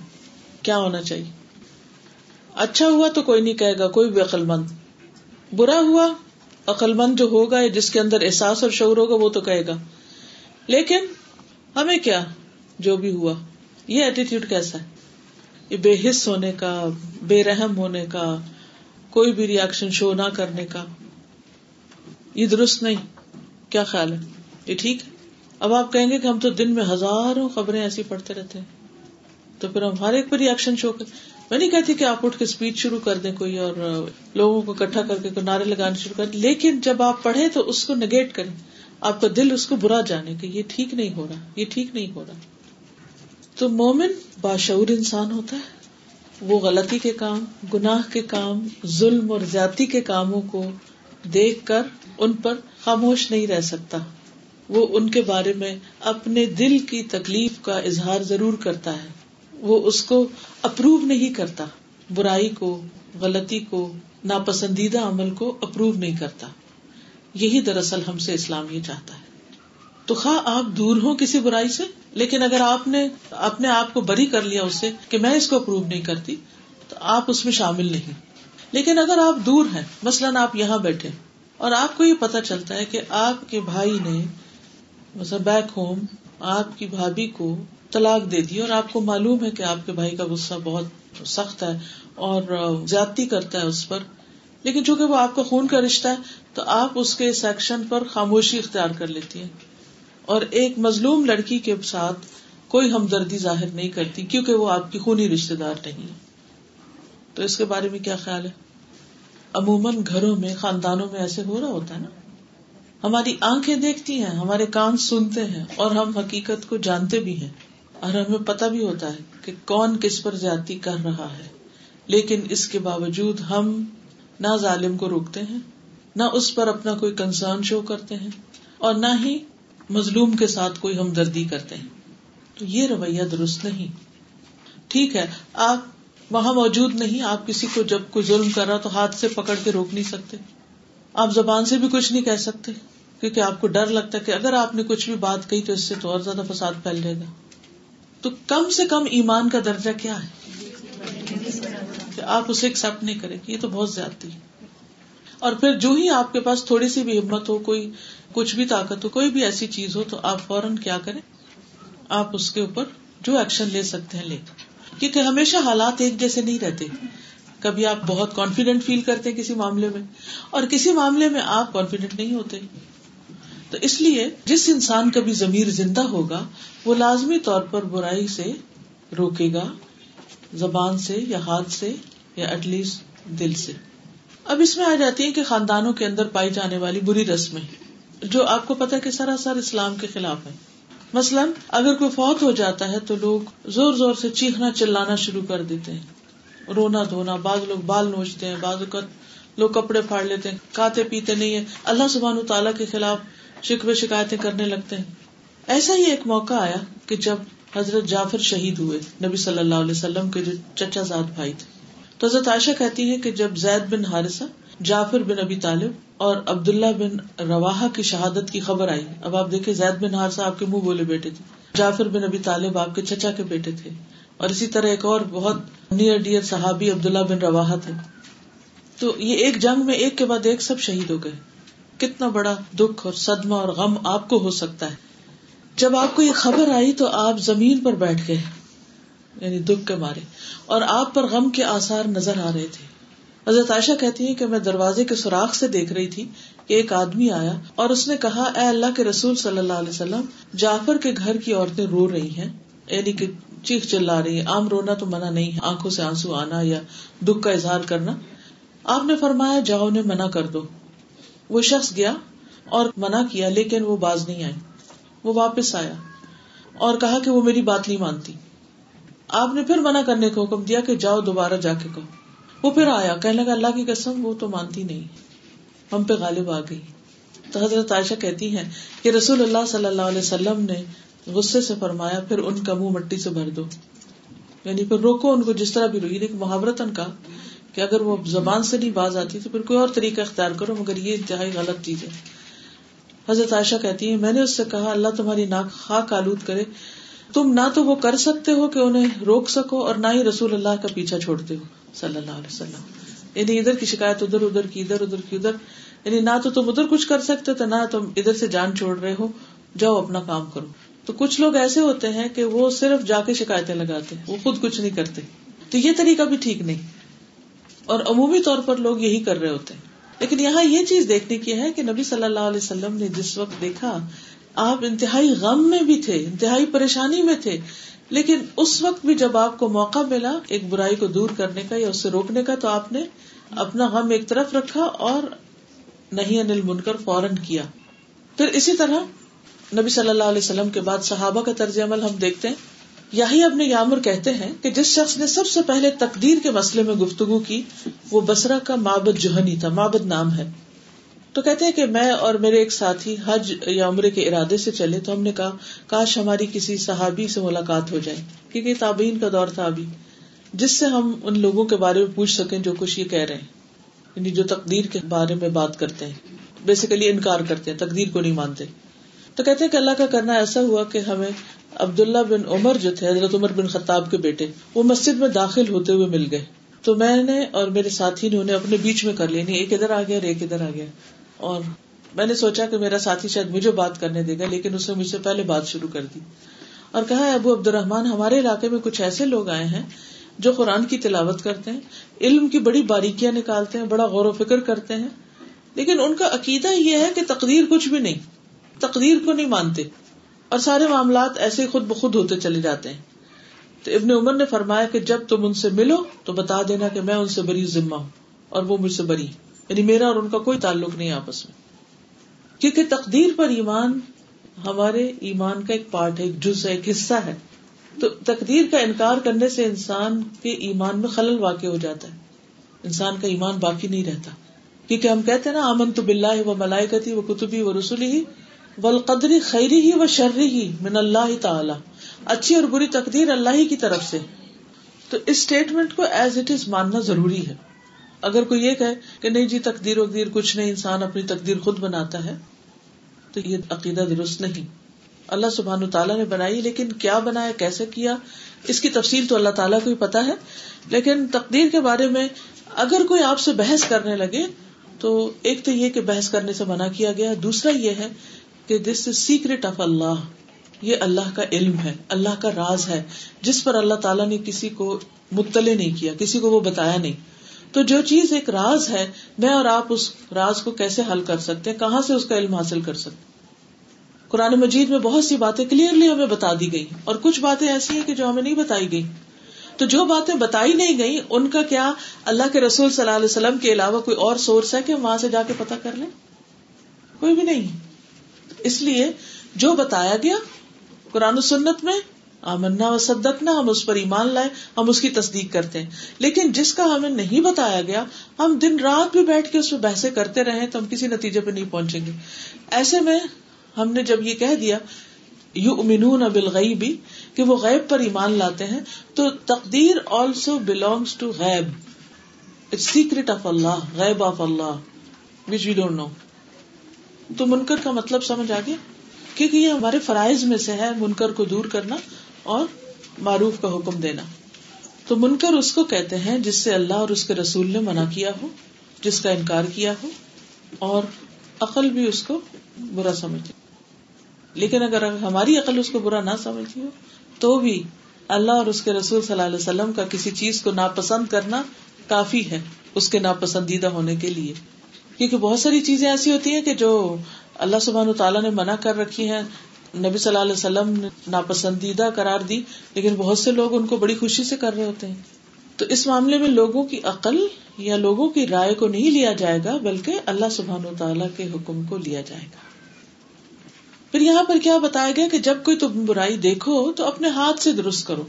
کیا ہونا چاہیے؟ اچھا ہوا تو کوئی نہیں کہے گا، کوئی بھی عقل مند برا ہوا عقل مند جو ہوگا، جس کے اندر احساس اور شعور ہوگا، وہ تو کہے گا۔ لیکن ہمیں کیا؟ جو بھی ہوا۔ یہ ایٹیٹیوڈ کیسا ہے؟ یہ بے حص ہونے کا، بے رحم ہونے کا۔ کوئی بھی ریئیکشن شو نہ کرنے کا۔ یہ درست نہیں۔ کیا خیال ہے؟ یہ ٹھیک ہے؟ اب آپ کہیں گے کہ ہم تو دن میں ہزاروں خبریں ایسی پڑھتے رہتے ہیں۔ تو پھر ہم ہر ایک پر ریئیکشن شو کر میں نہیں کہتی کہ آپ اٹھ کے اسپیچ شروع کر دیں کوئی اور، لوگوں کو اکٹھا کر کے نعرے لگانے شروع کر لیکن جب آپ پڑھے تو اس کو نگیٹ کریں۔ آپ کا دل اس کو برا جانے کہ یہ ٹھیک نہیں ہو رہا۔ یہ ٹھیک نہیں ہو رہا۔ تو مومن باشعور انسان ہوتا ہے۔ وہ غلطی کے کام، گناہ کے کام، ظلم اور زیادتی کے کاموں کو دیکھ کر ان پر خاموش نہیں رہ سکتا۔ وہ ان کے بارے میں اپنے دل کی تکلیف کا اظہار ضرور کرتا ہے۔ وہ اس کو اپروو نہیں کرتا۔ برائی کو، غلطی کو، ناپسندیدہ عمل کو اپروو نہیں کرتا۔ یہی دراصل ہم سے اسلام یہ چاہتا ہے۔ تو خواہ آپ دور ہوں کسی برائی سے، لیکن اگر آپ نے اپنے آپ کو بری کر لیا اس سے کہ میں اس کو اپروو نہیں کرتی، تو آپ اس میں شامل نہیں۔ لیکن اگر آپ دور ہیں، مثلاً آپ یہاں بیٹھے، اور آپ کو یہ پتا چلتا ہے کہ آپ کے بھائی نے مثلا بیک ہوم آپ کی بھابھی کو طلاق دے دی، اور آپ کو معلوم ہے کہ آپ کے بھائی کا غصہ بہت سخت ہے اور زیادتی کرتا ہے اس پر، لیکن چونکہ وہ آپ کا خون کا رشتہ ہے، تو آپ اس کے سیکشن پر خاموشی اختیار کر لیتی ہیں۔ اور ایک مظلوم لڑکی کے ساتھ کوئی ہمدردی ظاہر نہیں کرتی کیونکہ وہ آپ کی خونی رشتے دار نہیں تو اس کے بارے میں کیا خیال ہے؟ عموماً گھروں میں، خاندانوں میں ایسے ہو رہا ہوتا ہے نا؟ ہماری آنکھیں دیکھتی ہیں، ہمارے کان سنتے ہیں اور ہم حقیقت کو جانتے بھی ہیں۔ اور ہمیں پتا بھی ہوتا ہے کہ کون کس پر زیادتی کر رہا ہے۔ لیکن اس کے باوجود ہم نہ ظالم کو روکتے ہیں، نہ اس پر اپنا کوئی کنسرن شو کرتے ہیں اور نہ ہی مظلوم کے ساتھ کوئی ہمدردی کرتے ہیں۔ تو یہ رویہ درست نہیں۔ ٹھیک ہے، آپ وہاں موجود نہیں، آپ کسی کو جب کوئی ظلم کر رہا تو ہاتھ سے پکڑ کے روک نہیں سکتے۔ آپ زبان سے بھی کچھ نہیں کہہ سکتے، کیونکہ آپ کو ڈر لگتا ہے کہ اگر آپ نے کچھ بھی بات کہی تو اس سے تو اور زیادہ فساد پھیل جائے گا۔ تو کم سے کم ایمان کا درجہ کیا ہے؟ کہ آپ اسے ایکسپٹ نہیں کریں، یہ تو بہت زیادتی اور پھر جو ہی آپ کے پاس تھوڑی سی بھی ہمت ہو، کوئی کچھ بھی طاقت ہو، کوئی بھی ایسی چیز ہو، تو آپ فوراً کیا کریں؟ آپ اس کے اوپر جو ایکشن لے سکتے ہیں لے۔ کیونکہ ہمیشہ حالات ایک جیسے نہیں رہتے۔ کبھی آپ بہت کانفیڈینٹ فیل کرتے کسی معاملے میں، اور کسی معاملے میں آپ کانفیڈینٹ نہیں ہوتے۔ تو اس لیے جس انسان کا بھی ضمیر زندہ ہوگا، وہ لازمی طور پر برائی سے روکے گا، زبان سے یا ہاتھ سے یا ایٹ لیسٹ دل سے۔ اب اس میں آ جاتی ہے کہ خاندانوں کے اندر پائی جانے والی بری رسمیں۔ جو آپ کو پتا کہ سراسر اسلام کے خلاف ہے۔ مثلاً اگر کوئی فوت ہو جاتا ہے تو لوگ زور زور سے چیخنا چلانا شروع کر دیتے ہیں۔ رونا دھونا، بعض لوگ بال نوچتے ہیں، بعض اوقات لوگ کپڑے پھاڑ لیتے ہیں، کھاتے پیتے نہیں ہے اللہ سبحان تعالیٰ کے خلاف شکوے شکایتیں کرنے لگتے ہیں۔ ایسا ہی ایک موقع آیا کہ جب حضرت جعفر شہید ہوئے، نبی صلی اللہ علیہ وسلم کے جو چچا زاد بھائی تھے۔ تو حضرت عائشہ کہتی ہے کہ جب زید بن حارثہ جعفر بن ابی طالب اور عبداللہ بن روا کی شہادت کی خبر آئی۔ اب آپ دیکھیں زید بن حارثہ آپ کے منہ بولے بیٹے تھے۔ جعفر بن ابی طالب آپ کے چچا کے بیٹے تھے۔ اور اسی طرح ایک اور بہت نیئر ڈیئر صحابی عبداللہ بن روا تھے۔ تو یہ ایک جنگ میں ایک کے بعد ایک سب شہید ہو گئے۔ کتنا بڑا دکھ اور صدمہ اور غم آپ کو ہو سکتا ہے۔ جب آپ کو یہ خبر آئی تو آپ زمین پر بیٹھ گئے یعنی دکھ کے مارے، اور آپ پر غم کے آسار نظر آ رہے تھے۔ حضرت عائشہ کہتی ہے کہ میں دروازے کے سوراخ سے دیکھ رہی تھی کہ ایک آدمی آیا اور اس نے کہا، اے اللہ کے رسول صلی اللہ علیہ وسلم، جعفر کے گھر کی عورتیں رو رہی ہیں یعنی کہ چیخ چلا رہی ہیں، عام رونا تو منع نہیں ہے، آنکھوں سے آنسو آنا یا دکھ کا اظہار کرنا۔ آپ نے فرمایا، جاؤ نے منع کر دو۔ وہ شخص گیا اور منع کیا، لیکن وہ باز نہیں آئی وہ واپس آیا اور کہا کہ وہ میری بات نہیں مانتی۔ آپ نے پھر منع کرنے کا حکم دیا کہ جاؤ دوبارہ جا کے کہو۔ وہ پھر آیا، کہنے لگا، اللہ کی قسم، وہ تو مانتی نہیں۔ ہم پہ غالب آ گئی۔ تو حضرت عائشہ کہتی ہیں کہ رسول اللہ صلی اللہ علیہ وسلم نے غصے سے فرمایا، پھر ان کا منہ مٹی سے بھر دو۔ یعنی پھر روکو ان کو جس طرح بھی روئی لیکن محاورت کا کہ اگر وہ زبان سے نہیں باز آتی تو پھر کوئی اور طریقہ اختیار کرو، مگر یہ انتہائی غلط چیز ہے۔ حضرت عائشہ کہتی ہے میں نے اس سے کہا، اللہ تمہاری ناک خاک آلود کرے۔ تم نہ تو وہ کر سکتے ہو کہ انہیں روک سکو اور نہ ہی رسول اللہ کا پیچھا چھوڑتے ہو۔ صلی اللہ علیہ وسلم۔ یعنی ادھر کی شکایت ادھر ادھر کی ادھر ادھر کی ادھر۔ یعنی نہ تو تم ادھر کچھ کر سکتے تو نہ تم ادھر سے جان چھوڑ رہے ہو۔ جاؤ اپنا کام کرو۔ تو کچھ لوگ ایسے ہوتے ہیں کہ وہ صرف جا کے شکایتیں لگاتے وہ خود کچھ نہیں کرتے۔ تو یہ طریقہ بھی ٹھیک نہیں۔ اور عمومی طور پر لوگ یہی کر رہے ہوتے ہیں۔ لیکن یہاں یہ چیز دیکھنے کی ہے کہ نبی صلی اللہ علیہ وسلم نے جس وقت دیکھا آپ انتہائی غم میں بھی تھے، انتہائی پریشانی میں تھے، لیکن اس وقت بھی جب آپ کو موقع ملا ایک برائی کو دور کرنے کا یا اس سے روکنے کا، تو آپ نے اپنا غم ایک طرف رکھا اور نہیں انل من کر فوراً کیا۔ پھر اسی طرح نبی صلی اللہ علیہ وسلم کے بعد صحابہ کا طرز عمل ہم دیکھتے ہیں۔ یہی اپنے یامر کہتے ہیں کہ جس شخص نے سب سے پہلے تقدیر کے مسئلے میں گفتگو کی، وہ بسرا کا مابد جوہنی تھا مابد نام ہے۔ تو کہتے ہیں کہ میں اور میرے ایک ساتھی حج یا عمرے کے ارادے سے چلے تو ہم نے کہا، کاش ہماری کسی صحابی سے ملاقات ہو جائے، کیونکہ تابعین کا دور تھا ابھی، جس سے ہم ان لوگوں کے بارے میں پوچھ سکیں جو کچھ یہ کہہ رہے ہیں۔ یعنی جو تقدیر کے بارے میں بات کرتے ہیں بیسیکلی انکار کرتے ہیں، تقدیر کو نہیں مانتے۔ تو کہتے ہیں کہ اللہ کا کرنا ایسا ہوا کہ ہمیں عبداللہ بن عمر جو تھے، حضرت عمر بن خطاب کے بیٹے، وہ مسجد میں داخل ہوتے ہوئے مل گئے۔ تو میں نے اور میرے ساتھی نے انہیں اپنے بیچ میں کر لیا یعنی ایک ادھر آ گیا اور ایک ادھر آ گیا۔ اور میں نے سوچا کہ میرا ساتھی شاید مجھے بات کرنے دے گا، لیکن اس نے مجھ سے پہلے بات شروع کر دی اور کہا، ابو عبد الرحمان ہمارے علاقے میں کچھ ایسے لوگ آئے ہیں جو قرآن کی تلاوت کرتے ہیں، علم کی بڑی باریکیاں نکالتے ہیں، بڑا غور و فکر کرتے ہیں، لیکن ان کا عقیدہ یہ ہے کہ تقدیر کچھ بھی نہیں، تقدیر کو نہیں مانتے اور سارے معاملات ایسے خود بخود ہوتے چلے جاتے ہیں۔ تو ابن عمر نے فرمایا کہ جب تم ان سے ملو تو بتا دینا کہ میں ان سے بری ذمہ ہوں اور وہ مجھ سے بری۔ یعنی میرا اور ان کا کوئی تعلق نہیں آپس میں۔ کیونکہ تقدیر پر ایمان، ہمارے ایمان کا ایک پارٹ ہے، ایک جز ہے، ایک حصہ ہے۔ تو تقدیر کا انکار کرنے سے انسان کے ایمان میں خلل واقع ہو جاتا ہے۔ انسان کا ایمان باقی نہیں رہتا۔ کیونکہ ہم کہتے ہیں نا امن تو بلّہ و ملائکتی و کتبی و رسولی ہی ولقدری خیری ہی و شرری ہی من اللہ تعالی۔ اچھی اور بری تقدیر اللہ ہی کی طرف سے۔ تو اس اسٹیٹمنٹ کو ایز اٹ از ماننا ضروری ہے۔ اگر کوئی یہ کہ کہ نہیں جی تقدیر وقدیر کچھ نہیں، انسان اپنی تقدیر خود بناتا ہے، تو یہ عقیدہ درست نہیں۔ اللہ سبحان تعالیٰ نے بنائی، لیکن کیا بنایا، کیسے کیا؟ اس کی تفصیل تو اللہ تعالیٰ کو ہی پتا ہے۔ لیکن تقدیر کے بارے میں اگر کوئی آپ سے بحث کرنے لگے، تو ایک تو یہ کہ بحث کرنے سے منع کیا گیا، دوسرا یہ ہے کہ دس از سیکرٹ آف اللہ یہ اللہ کا علم ہے، اللہ کا راز ہے۔ جس پر اللہ تعالیٰ نے کسی کو مطلع نہیں کیا، کسی کو وہ بتایا نہیں۔ تو جو چیز ایک راز ہے، میں اور آپ اس راز کو کیسے حل کر سکتے ہیں؟ کہاں سے اس کا علم حاصل کر سکتے قرآن مجید میں بہت سی باتیں کلیئرلی ہمیں بتا دی گئی اور کچھ باتیں ایسی ہیں کہ جو ہمیں نہیں بتائی گئی۔ تو جو باتیں بتائی نہیں گئی، ان کا کیا اللہ کے رسول صلی اللہ علیہ وسلم کے علاوہ کوئی اور سورس ہے کہ ہم وہاں سے جا کے پتا کر لیں؟ کوئی بھی نہیں۔ اس لیے جو بتایا گیا قرآن و سنت میں آمنا و صدقنا، ہم اس پر ایمان لائے، ہم اس کی تصدیق کرتے ہیں۔ لیکن جس کا ہمیں نہیں بتایا گیا، ہم دن رات بھی بیٹھ کے اس پہ بحثیں کرتے رہے تو ہم کسی نتیجے پہ نہیں پہنچیں گے۔ ایسے میں ہم نے جب یہ کہہ دیا یو امین ابل بھی کہ وہ غیب پر ایمان لاتے ہیں، تو تقدیر آلسو بلونگس ٹو غیب۔ اٹس سیکرٹ آف اللہ غیب of Allah which we don't know تو منکر کا مطلب سمجھ آ گیا؟ کیونکہ یہ ہمارے فرائض میں سے ہے، منکر کو دور کرنا۔ اور معروف کا حکم دینا۔ تو منکر اس کو کہتے ہیں جس سے اللہ اور اس کے رسول نے منع کیا ہو، جس کا انکار کیا ہو، اور عقل بھی اس کو برا سمجھے لیکن اگر ہماری عقل اس کو برا نہ سمجھتی ہو، تو بھی اللہ اور اس کے رسول صلی اللہ علیہ وسلم کا کسی چیز کو ناپسند کرنا کافی ہے اس کے ناپسندیدہ ہونے کے لیے۔ کیونکہ بہت ساری چیزیں ایسی ہوتی ہیں کہ جو اللہ سبحان تعالیٰ نے منع کر رکھی ہیں نبی صلی اللہ علیہ وسلم نے ناپسندیدہ قرار دی، لیکن بہت سے لوگ ان کو بڑی خوشی سے کر رہے ہوتے ہیں۔ تو اس معاملے میں لوگوں کی عقل یا لوگوں کی رائے کو نہیں لیا جائے گا، بلکہ اللہ سبحان تعالیٰ کے حکم کو لیا جائے گا۔ پھر یہاں پر کیا بتایا گیا کہ جب کوئی تم برائی دیکھو تو اپنے ہاتھ سے درست کرو۔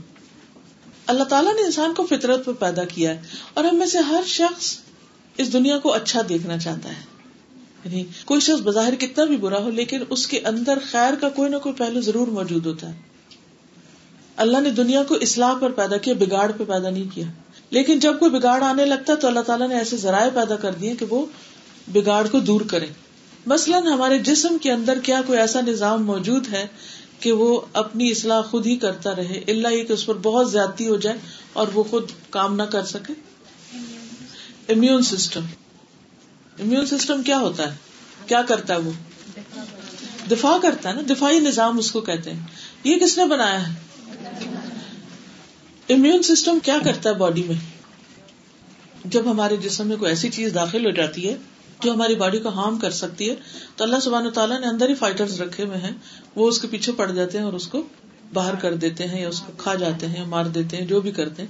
اللہ تعالیٰ نے انسان کو فطرت پر پیدا کیا ہے اور ہم میں سے ہر شخص اس دنیا کو اچھا دیکھنا چاہتا ہے۔ یعنی کوئی شخص بظاہر کتنا بھی برا ہو، لیکن اس کے اندر خیر کا کوئی نہ کوئی پہلو ضرور موجود ہوتا ہے۔ اللہ نے دنیا کو اسلام پر پیدا کیا، بگاڑ پہ پیدا نہیں کیا۔ لیکن جب کوئی بگاڑ آنے لگتا تو اللہ تعالیٰ نے ایسے ذرائع پیدا کر دیے کہ وہ بگاڑ کو دور کرے مثلاً ہمارے جسم کے اندر کیا کوئی ایسا نظام موجود ہے کہ وہ اپنی اصلاح خود ہی کرتا رہے، اللہ یہ کہ اس پر بہت زیادتی ہو جائے اور وہ خود کام نہ کر سکے؟ امیون سسٹم امیون سسٹم کیا ہوتا ہے؟ کیا کرتا ہے وہ؟ دفاع کرتا ہے نا، دفاعی نظام اس کو کہتے ہیں۔ یہ کس نے بنایا ہے؟ امیون سسٹم کیا کرتا ہے باڈی میں؟ جب ہمارے جسم میں کوئی ایسی چیز داخل ہو جاتی ہے جو ہماری باڈی کو ہارم کر سکتی ہے، تو اللہ سبحان تعالیٰ نے اندر ہی فائٹر رکھے ہوئے ہیں۔ وہ اس کے پیچھے پڑ جاتے ہیں اور اس کو باہر کر دیتے ہیں یا اس کو کھا جاتے ہیں مار دیتے ہیں، جو بھی کرتے ہیں۔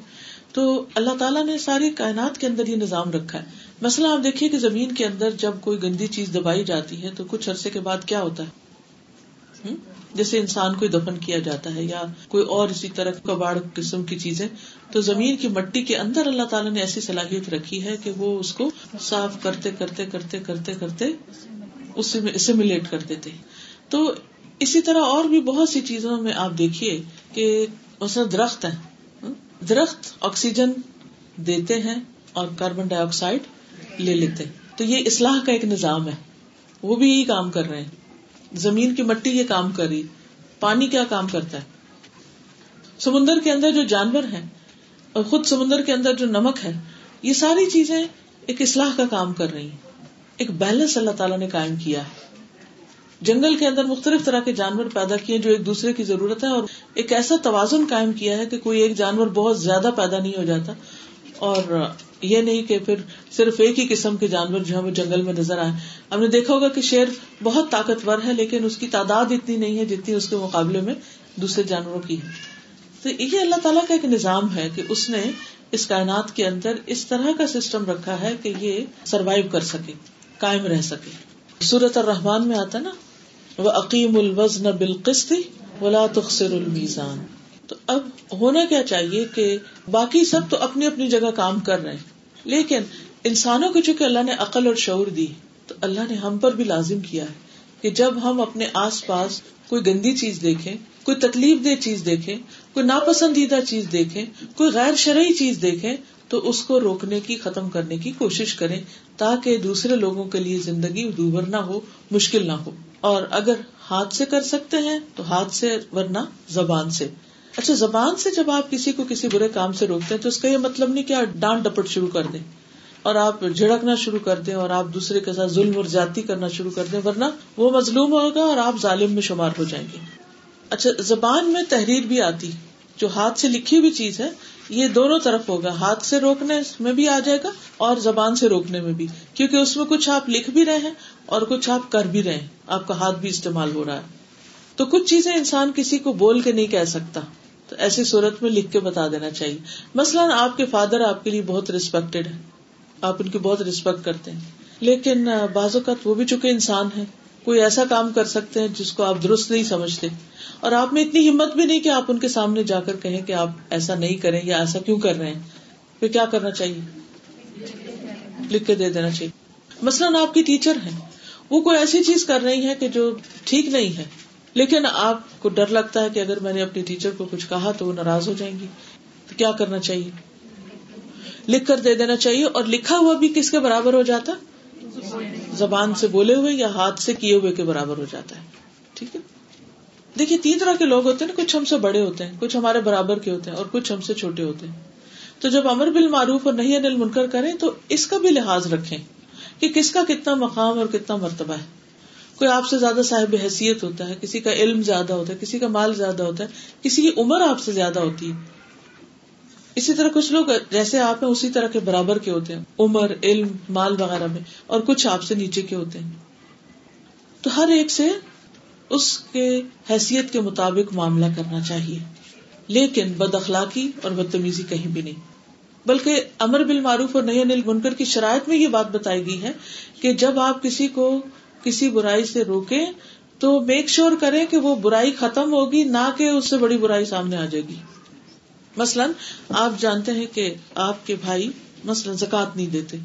تو اللہ تعالیٰ نے ساری کائنات کے اندر یہ نظام رکھا ہے۔ مسئلہ آپ دیکھیے کہ زمین کے اندر جب کوئی گندی چیز دبائی جاتی ہے تو کچھ عرصے کے بعد کیا ہوتا ہے؟ جیسے انسان کو دفن کیا جاتا ہے یا کوئی اور اسی طرح کباڑ قسم کی چیزیں، تو زمین کی مٹی کے اندر اللہ تعالیٰ نے ایسی صلاحیت رکھی ہے کہ وہ اس کو صاف کرتے کرتے کرتے کرتے کرتے اسملیٹ کر دیتے تو اسی طرح اور بھی بہت سی چیزوں میں آپ دیکھیے کہ درخت ہے درخت آکسیجن دیتے ہیں اور کاربن ڈائی آکسائڈ لے لیتے تو یہ اصلاح کا ایک نظام ہے۔ وہ بھی یہی کام کر رہے ہیں۔ زمین کی مٹی یہ کام کر رہی، پانی کیا کام کرتا ہے؟ سمندر کے اندر جو جانور ہیں اور خود سمندر کے اندر جو نمک ہے، یہ ساری چیزیں ایک اصلاح کا کام کر رہی ہیں۔ ایک بیلنس اللہ تعالیٰ نے قائم کیا ہے۔ جنگل کے اندر مختلف طرح کے جانور پیدا کیے جو ایک دوسرے کی ضرورت ہے اور ایک ایسا توازن قائم کیا ہے کہ کوئی ایک جانور بہت زیادہ پیدا نہیں ہو جاتا اور یہ نہیں کہ پھر صرف ایک ہی قسم کے جانور جو ہے وہ جنگل میں نظر آئے ہم نے دیکھا ہوگا کہ شیر بہت طاقتور ہے، لیکن اس کی تعداد اتنی نہیں ہے جتنی اس کے مقابلے میں دوسرے جانوروں کی ہے۔ تو یہ اللہ تعالیٰ کا ایک نظام ہے کہ اس نے اس کائنات کے اندر اس طرح کا سسٹم رکھا ہے کہ یہ سروائو کر سکے، قائم رہ سکے۔ سورت الرحمان میں آتا نا وہ عقیم الوزن بالقسط ولا تخسر المیزان تو اب ہونا کیا چاہیے کہ باقی سب تو اپنی اپنی جگہ کام کر رہے ہیں۔ لیکن انسانوں کو چونکہ اللہ نے عقل اور شعور دی، تو اللہ نے ہم پر بھی لازم کیا ہے کہ جب ہم اپنے آس پاس کوئی گندی چیز دیکھیں، کوئی تکلیف دہ چیز دیکھے کوئی ناپسندیدہ چیز دیکھے کوئی غیر شرعی چیز دیکھے تو اس کو روکنے کی، ختم کرنے کی کوشش کرے تاکہ دوسرے لوگوں کے لیے زندگی دوبر نہ ہو، مشکل نہ ہو۔ اور اگر ہاتھ سے کر سکتے ہیں، تو ہاتھ سے ورنہ زبان سے۔ اچھا زبان سے جب آپ کسی کو کسی برے کام سے روکتے ہیں تو اس کا یہ مطلب نہیں کہ آپ ڈانٹ ڈپٹ شروع کر دیں اور آپ جھڑکنا شروع کر دیں اور آپ دوسرے کے ساتھ ظلم اور زیادتی کرنا شروع کر دیں، ورنہ وہ مظلوم ہوگا اور آپ ظالم میں شمار ہو جائیں گے۔ اچھا زبان میں تحریر بھی آتی، جو ہاتھ سے لکھی ہوئی چیز ہے، یہ دونوں طرف ہوگا، ہاتھ سے روکنے میں بھی آ جائے گا اور زبان سے روکنے میں بھی، کیونکہ اس میں کچھ آپ لکھ بھی رہے ہیں اور کچھ آپ کر بھی رہے ہیں، آپ کا ہاتھ بھی استعمال ہو رہا ہے۔ تو کچھ چیزیں انسان کسی کو بول کے نہیں کہہ سکتا۔ تو ایسی صورت میں لکھ کے بتا دینا چاہیے۔ مثلاً آپ کے فادر آپ کے لیے بہت ریسپیکٹڈ ہے آپ ان کی بہت ریسپیکٹ کرتے ہیں۔ لیکن بعض اوقات وہ بھی چکے انسان ہے کوئی ایسا کام کر سکتے ہیں جس کو آپ درست نہیں سمجھتے۔ اور آپ میں اتنی ہمت بھی نہیں کہ آپ ان کے سامنے جا کر کہیں کہ آپ ایسا نہیں کریں یا ایسا کیوں کر رہے ہیں۔ پھر کیا کرنا چاہیے؟ لکھ کے دے دینا چاہیے۔ مثلاً آپ کی ٹیچر ہے وہ کوئی ایسی چیز کر رہی ہے کہ جو ٹھیک نہیں ہے۔ لیکن آپ کو ڈر لگتا ہے کہ اگر میں نے اپنی ٹیچر کو کچھ کہا تو وہ ناراض ہو جائیں گی۔ تو کیا کرنا چاہیے؟ لکھ کر دے دینا چاہیے اور لکھا ہوا بھی کس کے برابر ہو جاتا؟ زبان سے بولے ہوئے یا ہاتھ سے کیے ہوئے کے برابر ہو جاتا ہے۔ ٹھیک ہے؟ دیکھیے، تین طرح کے لوگ ہوتے ہیں نا، کچھ ہم سے بڑے ہوتے ہیں، کچھ ہمارے برابر کے ہوتے ہیں اور کچھ ہم سے چھوٹے ہوتے ہیں۔ تو جب امر بل معروف اور نہیں انل منکر کریں تو اس کا بھی لحاظ رکھیں کہ کس کا کتنا مقام اور کتنا مرتبہ ہے۔ کوئی آپ سے زیادہ صاحب حیثیت ہوتا ہے، کسی کا علم زیادہ ہوتا ہے، کسی کا مال زیادہ ہوتا ہے، کسی کی عمر آپ سے زیادہ ہوتی ہے۔ اسی طرح کچھ لوگ جیسے آپ ہیں، اسی طرح کے برابر کے ہوتے ہیں۔ عمر، علم، مال وغیرہ میں، اور کچھ آپ سے نیچے کے ہوتے ہیں۔ تو ہر ایک سے اس کے حیثیت کے مطابق معاملہ کرنا چاہیے۔ لیکن بد اخلاقی اور بدتمیزی کہیں بھی نہیں۔ بلکہ امر بال معروف اور نہیں انل منکر کی شرائط میں یہ بات بتائی گئی ہے کہ جب آپ کسی کو کسی برائی سے روکے تو میک شیور کرے کہ وہ برائی ختم ہوگی، نہ کہ اس سے بڑی برائی سامنے آ جائے گی۔ مثلاً آپ جانتے ہیں کہ آپ کے بھائی مثلاً زکات نہیں دیتے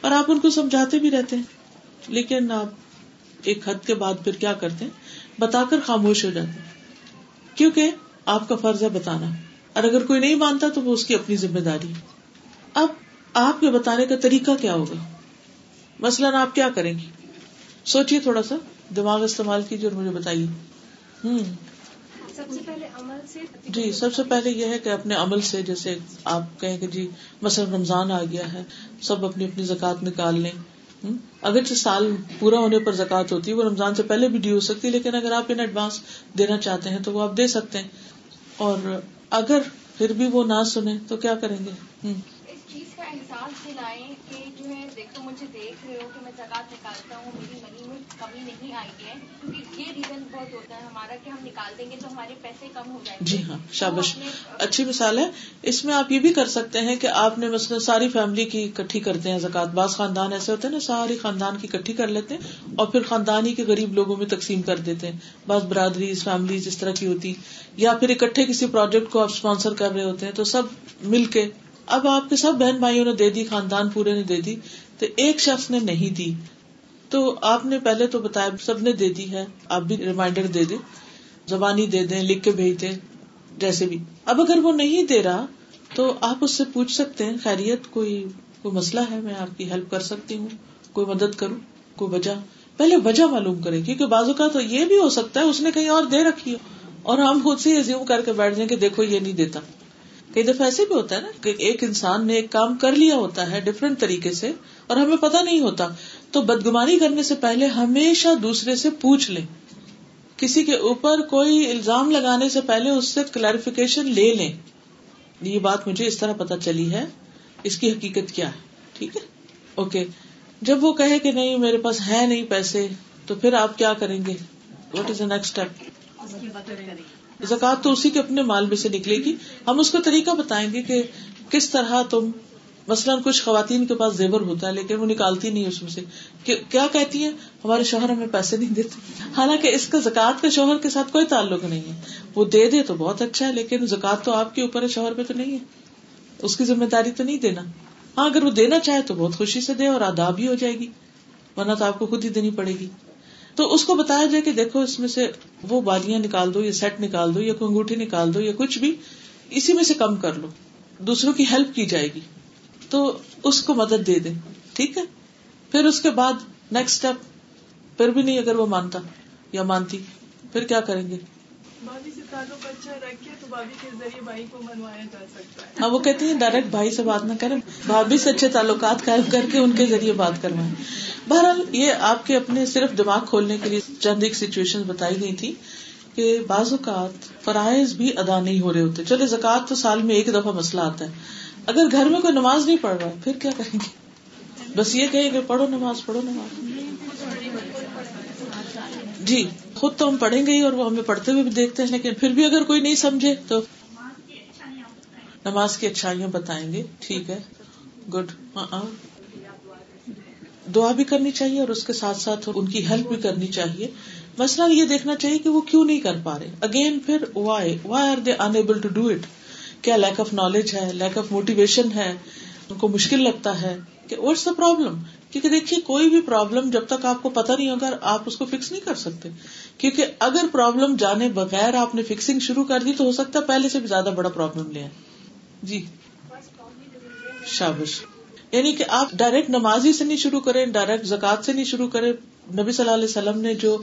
اور آپ ان کو سمجھاتے بھی رہتے ہیں، لیکن آپ ایک حد کے بعد پھر کیا کرتے ہیں؟ بتا کر خاموش ہو جاتے ہیں۔ کیونکہ آپ کا فرض ہے بتانا۔ اور اگر کوئی نہیں مانتا تو وہ اس کی اپنی ذمہ داری اب آپ کے بتانے کا طریقہ کیا ہوگا؟ مثلاً آپ کیا کریں گی؟ سوچیے تھوڑا سا دماغ استعمال کیجیے اور مجھے بتائیے۔ ہوں۔ سب سے پہلے عمل سے جی سب سے پہلے یہ ہے کہ اپنے عمل سے جیسے آپ کہیں کہ جی مثلاً رمضان آ گیا ہے سب اپنی اپنی زکات نکال لیں۔ اگر سال پورا ہونے پر زکات ہوتی ہے وہ رمضان سے پہلے بھی ڈی ہو سکتی ہے لیکن اگر آپ ان ایڈوانس دینا چاہتے ہیں تو وہ آپ دے سکتے ہیں۔ اور اگر پھر بھی وہ نہ سنیں تو کیا کریں گے؟ احساس دلائیں کہ جو ہے دیکھو مجھے دیکھ رہے ہو کہ میں زکات نکالتا ہوں میری منی میں کمی نہیں آئی ہے کیونکہ یہ ریزن بہت ہوتا ہے ہمارا کہ ہم نکال دیں گے تو ہمارے پیسے کم ہو جائیں گے۔ جی ہاں شابش اچھی مثال ہے۔ اس میں آپ یہ بھی کر سکتے ہیں کہ آپ نے مثلاً ساری فیملی کی اکٹھی کرتے ہیں زکات بعض خاندان ایسے ہوتے ہیں نا ساری خاندان کی اکٹھی کر لیتے ہیں اور پھر خاندان ہی کے غریب لوگوں میں تقسیم کر دیتے ہیں۔ بعض برادری فیملی اس طرح کی ہوتی یا پھر اکٹھے کسی پروجیکٹ کو آپ اسپانسر کر رہے ہوتے ہیں تو سب مل کے اب آپ کے سب بہن بھائیوں نے دے دی، خاندان پورے نے دے دی، تو ایک شخص نے نہیں دی۔ تو آپ نے پہلے تو بتایا، سب نے دے دی ہے، آپ بھی ریمائنڈر دے دیں۔ زبانی دے دیں، لکھ کے بھیج دیں، جیسے بھی۔ اب اگر وہ نہیں دے رہا، تو آپ اس سے پوچھ سکتے ہیں، خیریت، کوئی کوئی مسئلہ ہے؟ میں آپ کی ہیلپ کر سکتی ہوں۔ کوئی مدد کروں، کوئی وجہ۔ پہلے وجہ معلوم کرے کیونکہ بازو کا تو یہ بھی ہو سکتا ہے، اس نے کہیں اور دے رکھی ہو اور ہم خود سے زیوم کر کے بیٹھ جائیں کہ دیکھو، یہ نہیں دیتا۔ کئی دفعہ ایسے بھی ہوتا ہے نا کہ ایک انسان نے ایک کام کر لیا ہوتا ہے ڈفرینٹ طریقے سے اور ہمیں پتا نہیں ہوتا، تو بدگمانی کرنے سے پہلے ہمیشہ دوسرے سے پوچھ لیں۔ کسی کے اوپر کوئی الزام لگانے سے پہلے اس سے کلیریفیکیشن لے لیں۔ یہ بات مجھے اس طرح پتا چلی ہے۔ اس کی حقیقت کیا ہے؟ ٹھیک ہے؟ اوکے جب وہ کہے کہ نہیں، میرے پاس ہے نہیں پیسے، تو پھر آپ کیا کریں گے؟ What is the next step زکات تو اسی کے اپنے مال میں سے نکلے گی۔ ہم اس کو طریقہ بتائیں گے کہ کس طرح تم، مثلاً کچھ خواتین کے پاس زیور ہوتا ہے لیکن وہ نکالتی نہیں اس میں سے۔ کیا کہتی ہے ہمارے شوہر ہمیں پیسے نہیں دیتے۔ حالانکہ اس کا زکات کا شوہر کے ساتھ کوئی تعلق نہیں ہے۔ وہ دے دے تو بہت اچھا ہے، لیکن زکات تو آپ کے اوپر ہے، شوہر پہ تو نہیں ہے۔ اس کی ذمہ داری تو نہیں دینا۔ ہاں اگر وہ دینا چاہے تو بہت خوشی سے دے اور آدھا بھی ہو جائے گی، ورنہ تو آپ کو خود ہی دینی پڑے گی۔ تو اس کو بتایا جائے کہ دیکھو اس میں سے وہ بالیاں نکال دو یا سیٹ نکال دو یا کوئی انگوٹھی نکال دو یا کچھ بھی، اسی میں سے کم کر لو، دوسروں کی ہیلپ کی جائے گی۔ تو اس کو مدد دے دے ٹھیک ہے؟ پھر اس کے بعد نیکسٹ اسٹیپ پھر بھی نہیں اگر وہ مانتا یا مانتی، پھر کیا کریں گے؟ بھابھی سے تعلق اچھا رکھے تو بھابھی کے ذریعے بھائی کو منوایا جا سکتا ہے۔ ہاں وہ کہتی ہیں، ڈائریکٹ بھائی سے بات نہ کریں۔ بھابھی سے اچھے تعلقات قائم کر کے ان کے ذریعے بات کروائیں۔ بہرحال، یہ آپ کے اپنے صرف دماغ کھولنے کے لیے چند ایک سچویشن بتائی گئی تھی کہ بعض اوقات فرائض بھی ادا نہیں ہو رہے ہوتے۔ چلے، زکوٰۃ تو سال میں ایک دفعہ مسئلہ آتا ہے۔ اگر گھر میں کوئی نماز نہیں پڑھ رہا، پھر کیا کہیں گے؟ بس یہ کہیں گے، پڑھو نماز پڑھو نماز جی۔ خود تو ہم پڑھیں گے ہی اور وہ ہمیں پڑھتے ہوئے بھی دیکھتے ہیں، لیکن پھر بھی اگر کوئی نہیں سمجھے تو نماز کی اچھائیاں بتائیں گے۔ ٹھیک ہے۔ گڈ ہاں uh-uh. دعا بھی کرنی چاہیے اور اس کے ساتھ ساتھ ان کی ہیلپ بھی کرنی چاہیے۔ مسئلہ یہ دیکھنا چاہیے کہ وہ کیوں نہیں کر پا رہے۔ اگین پھر why why are they unable to do it کیا لیک آف نالج ہے؟ لیک آف موٹیویشن ہے؟ ان کو مشکل لگتا ہے کہ واٹس دا پرابلم کیونکہ دیکھیے کوئی بھی پرابلم جب تک آپ کو پتا نہیں ہوگا، آپ اس کو فکس نہیں کر سکتے۔ کیونکہ اگر پرابلم جانے بغیر آپ نے فکسنگ شروع کر دی تو ہو سکتا ہے پہلے سے بھی زیادہ بڑا پرابلم لے جی۔ شابش۔ یعنی کہ آپ ڈائریکٹ نماز ہی سے نہیں شروع کریں ڈائریکٹ زکات سے نہیں شروع کریں۔ نبی صلی اللہ علیہ وسلم نے جو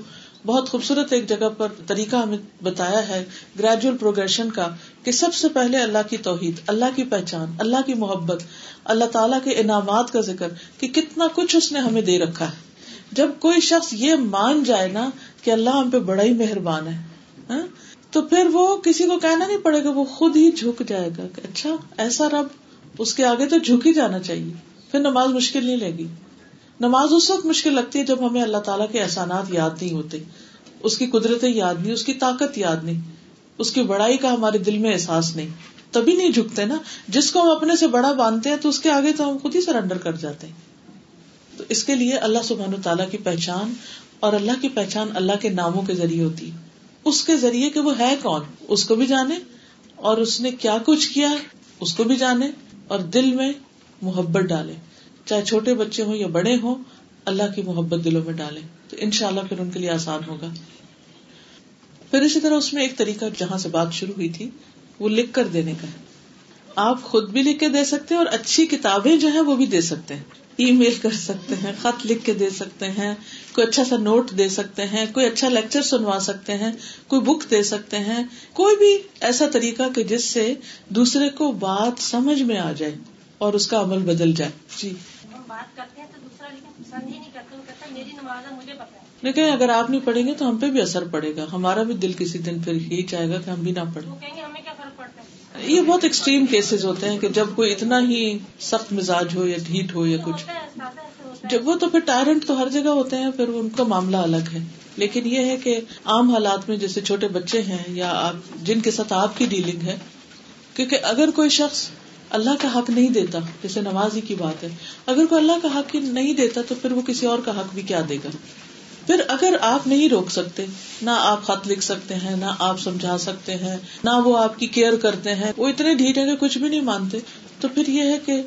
بہت خوبصورت ایک جگہ پر طریقہ ہمیں بتایا ہے گریجویل پروگرشن کا۔ کہ سب سے پہلے اللہ کی توحید، اللہ کی پہچان، اللہ کی محبت، اللہ تعالیٰ کے انعامات کا ذکر کہ کتنا کچھ اس نے ہمیں دے رکھا ہے۔ جب کوئی شخص یہ مان جائے نا کہ اللہ ہم پہ بڑا ہی مہربان ہے ہاں، تو پھر وہ کسی کو کہنا نہیں پڑے گا، وہ خود ہی جھک جائے گا کہ اچھا ایسا رب، اس کے آگے تو جھک ہی جانا چاہیے، پھر نماز مشکل نہیں لگی نماز اس وقت مشکل لگتی ہے جب ہمیں اللہ تعالیٰ کے احسانات یاد نہیں ہوتے، اس کی قدرتیں یاد نہیں، اس کی طاقت یاد نہیں۔ اس کی بڑائی کا ہمارے دل میں احساس نہیں۔ تبھی نہیں جھکتے نا۔ جس کو ہم اپنے سے بڑا باندھتے ہیں تو اس کے آگے تو ہم خود ہی سرینڈر کر جاتے ہیں۔ تو اس کے لیے اللہ سبحان تعالیٰ کی پہچان اور اللہ کی پہچان اللہ کے ناموں کے ذریعے ہوتی۔ اس کے ذریعے کہ وہ ہے کون؟ اس کو بھی جانے اور اس نے کیا کچھ کیا اس کو بھی جانے اور دل میں محبت ڈالے۔ چاہے چھوٹے بچے ہوں یا بڑے ہوں، اللہ کی محبت دلوں میں ڈالے۔ تو ان شاء اللہ پھر ان کے لیے آسان ہوگا۔ پھر اسی طرح اس میں ایک طریقہ جہاں سے بات شروع ہوئی تھی وہ لکھ کر دینے کا آپ خود بھی لکھ کے دے سکتے ہیں اور اچھی کتابیں جو ہیں وہ بھی دے سکتے ہیں۔ ای میل کر سکتے ہیں خط لکھ کے دے سکتے ہیں کوئی اچھا سا نوٹ دے سکتے ہیں کوئی اچھا لیکچر سنوا سکتے ہیں کوئی بک دے سکتے ہیں۔ کوئی بھی ایسا طریقہ کہ جس سے دوسرے کو بات سمجھ میں آ جائے اور اس کا عمل بدل جائے۔ جی۔ بات کرتے ہیں تو دوسرا پسند ہی نہیں کرتے میری نماز مجھے پتا ہے۔ لیکن اگر آپ نہیں پڑھیں گے تو ہم پہ بھی اثر پڑے گا۔ ہمارا بھی دل کسی دن پھر یہی چاہے گا کہ ہم بھی نہ پڑھیں۔ یہ بہت ایکسٹریم کیسز ہوتے ہیں کہ جب کوئی اتنا ہی سخت مزاج ہو یا ڈھیٹ ہو یا کچھ۔ جب وہ تو پھر ٹائرنٹ تو ہر جگہ ہوتے ہیں پھر ان کا معاملہ الگ ہے۔ لیکن یہ ہے کہ عام حالات میں جیسے چھوٹے بچے ہیں یا آپ جن کے ساتھ آپ کی ڈیلنگ ہے کیونکہ اگر کوئی شخص اللہ کا حق نہیں دیتا جیسے نمازی کی بات ہے اگر کوئی اللہ کا حق نہیں دیتا تو پھر وہ کسی اور کا حق بھی کیا دے گا؟ پھر اگر آپ نہیں روک سکتے، نہ آپ خط لکھ سکتے ہیں، نہ آپ سمجھا سکتے ہیں، نہ وہ آپ کی کیئر کرتے ہیں، وہ اتنے ڈھیٹ کہ کچھ بھی نہیں مانتے، تو پھر یہ ہے کہ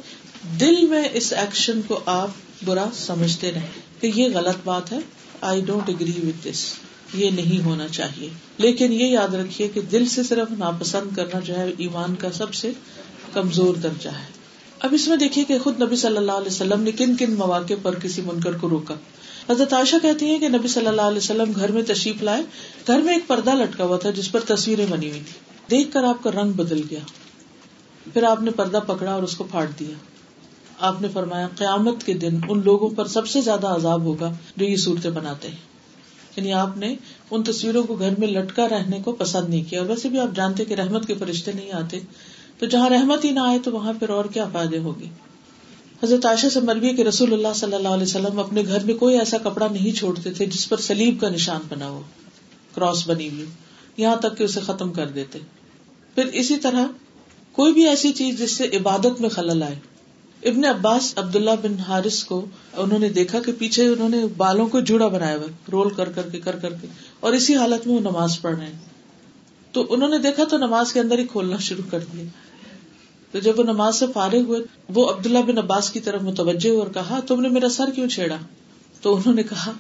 دل میں اس ایکشن کو آپ برا سمجھتے رہے کہ یہ غلط بات ہے۔ I don't agree with this یہ نہیں ہونا چاہیے۔ لیکن یہ یاد رکھیے کہ دل سے صرف ناپسند کرنا جو ہے، ایمان کا سب سے کمزور درجہ ہے۔ اب اس میں دیکھیے کہ خود نبی صلی اللہ علیہ وسلم نے کن کن مواقع پر کسی منکر کو روکا۔ حضرت عائشہ کہتی ہیں کہ نبی صلی اللہ علیہ وسلم گھر میں تشریف لائے۔ گھر میں ایک پردہ لٹکا ہوا تھا جس پر تصویریں بنی ہوئی تھی دیکھ کر آپ کا رنگ بدل گیا۔ پھر آپ نے پردہ پکڑا اور اس کو پھاٹ دیا۔ آپ نے فرمایا، قیامت کے دن ان لوگوں پر سب سے زیادہ عذاب ہوگا جو یہ صورتیں بناتے ہیں۔ یعنی آپ نے ان تصویروں کو گھر میں لٹکا رہنے کو پسند نہیں کیا۔ اور ویسے بھی آپ جانتے کہ رحمت کے فرشتے نہیں آتے۔ تو جہاں رحمت ہی نہ آئے تو وہاں پھر اور کیا فائدے ہوگی حضرت عائشہ سے مربی کہ رسول اللہ صلی اللہ علیہ وسلم اپنے گھر میں کوئی ایسا کپڑا نہیں چھوڑتے تھے جس پر سلیب کا نشان بنا ہو، کراس بنی ہوئی، یہاں تک کہ اسے ختم کر دیتے۔ پھر اسی طرح کوئی بھی ایسی چیز جس سے عبادت میں خلل آئے۔ ابن عباس عبداللہ بن حارث کو انہوں نے دیکھا کہ پیچھے انہوں نے بالوں کو جڑا بنایا ہوا، رول کر کر کے، کر کر کے، اور اسی حالت میں وہ نماز پڑھ رہے ہیں۔ تو انہوں نے دیکھا تو نماز کے اندر ہی کھولنا شروع کر دیا۔ تو جب وہ نماز سے فارغ ہوئے، وہ عبداللہ بن عباس کی طرف متوجہ اور کہا، تم نے میرا سر کیوں چھیڑا؟ تو انہوں نے کہا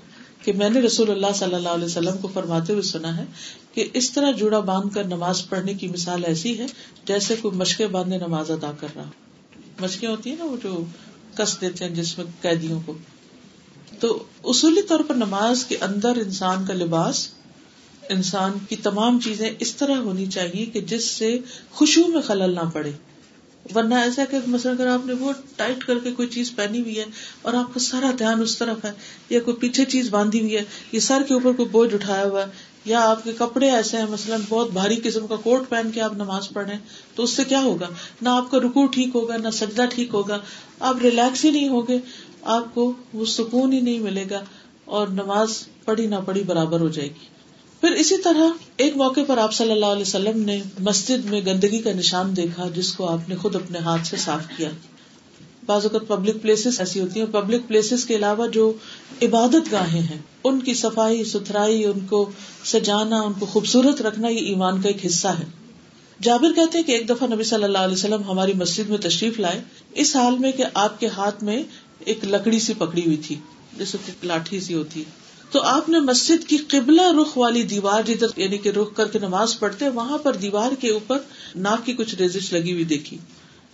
کہ میں نے رسول اللہ صلی اللہ علیہ وسلم کو فرماتے ہوئے سنا ہے کہ اس طرح جوڑا باندھ کر نماز پڑھنے کی مثال ایسی ہے جیسے کوئی مشقیں باندھنے نماز ادا کر رہا مشقیں ہوتی ہیں نا وہ جو کس دیتے ہیں جس میں قیدیوں کو۔ تو اصولی طور پر نماز کے اندر انسان کا لباس، انسان کی تمام چیزیں اس طرح ہونی چاہیے کہ جس سے خوشبو میں خلل نہ پڑے۔ ورنہ ایسا کہ مثلا اگر آپ نے وہ ٹائٹ کر کے کوئی چیز پہنی ہوئی ہے اور آپ کا سارا دھیان اس طرف ہے، یا کوئی پیچھے چیز باندھی ہوئی ہے، یا سر کے اوپر کوئی بوجھ اٹھایا ہوا ہے، یا آپ کے کپڑے ایسے ہیں، مثلاً بہت بھاری قسم کا کوٹ پہن کے آپ نماز پڑھیں تو اس سے کیا ہوگا؟ نہ آپ کا رکو ٹھیک ہوگا، نہ سجدہ ٹھیک ہوگا، آپ ریلیکس ہی نہیں ہوگے آپ کو وہ سکون ہی نہیں ملے گا اور نماز پڑھی نہ پڑھی برابر ہو جائے گی۔ پھر اسی طرح ایک موقع پر آپ صلی اللہ علیہ وسلم نے مسجد میں گندگی کا نشان دیکھا، جس کو آپ نے خود اپنے ہاتھ سے صاف کیا۔ بعض اوقات پبلک پلیسز ایسی ہوتی ہیں پبلک پلیسز کے علاوہ جو عبادت گاہیں ہیں، ان کی صفائی، ستھرائی، ان کو سجانا، ان کو خوبصورت رکھنا، یہ ایمان کا ایک حصہ ہے۔ جابر کہتے ہیں کہ ایک دفعہ نبی صلی اللہ علیہ وسلم ہماری مسجد میں تشریف لائے۔ اس حال میں کہ آپ کے ہاتھ میں ایک لکڑی سی پکڑی ہوئی تھی، جیسے لاٹھی سی ہوتی۔ ہے تو آپ نے مسجد کی قبلہ رخ والی دیوار جدھر یعنی کہ رخ کر کے نماز پڑھتے وہاں پر دیوار کے اوپر ناک کی کچھ ریزش لگی ہوئی دیکھی۔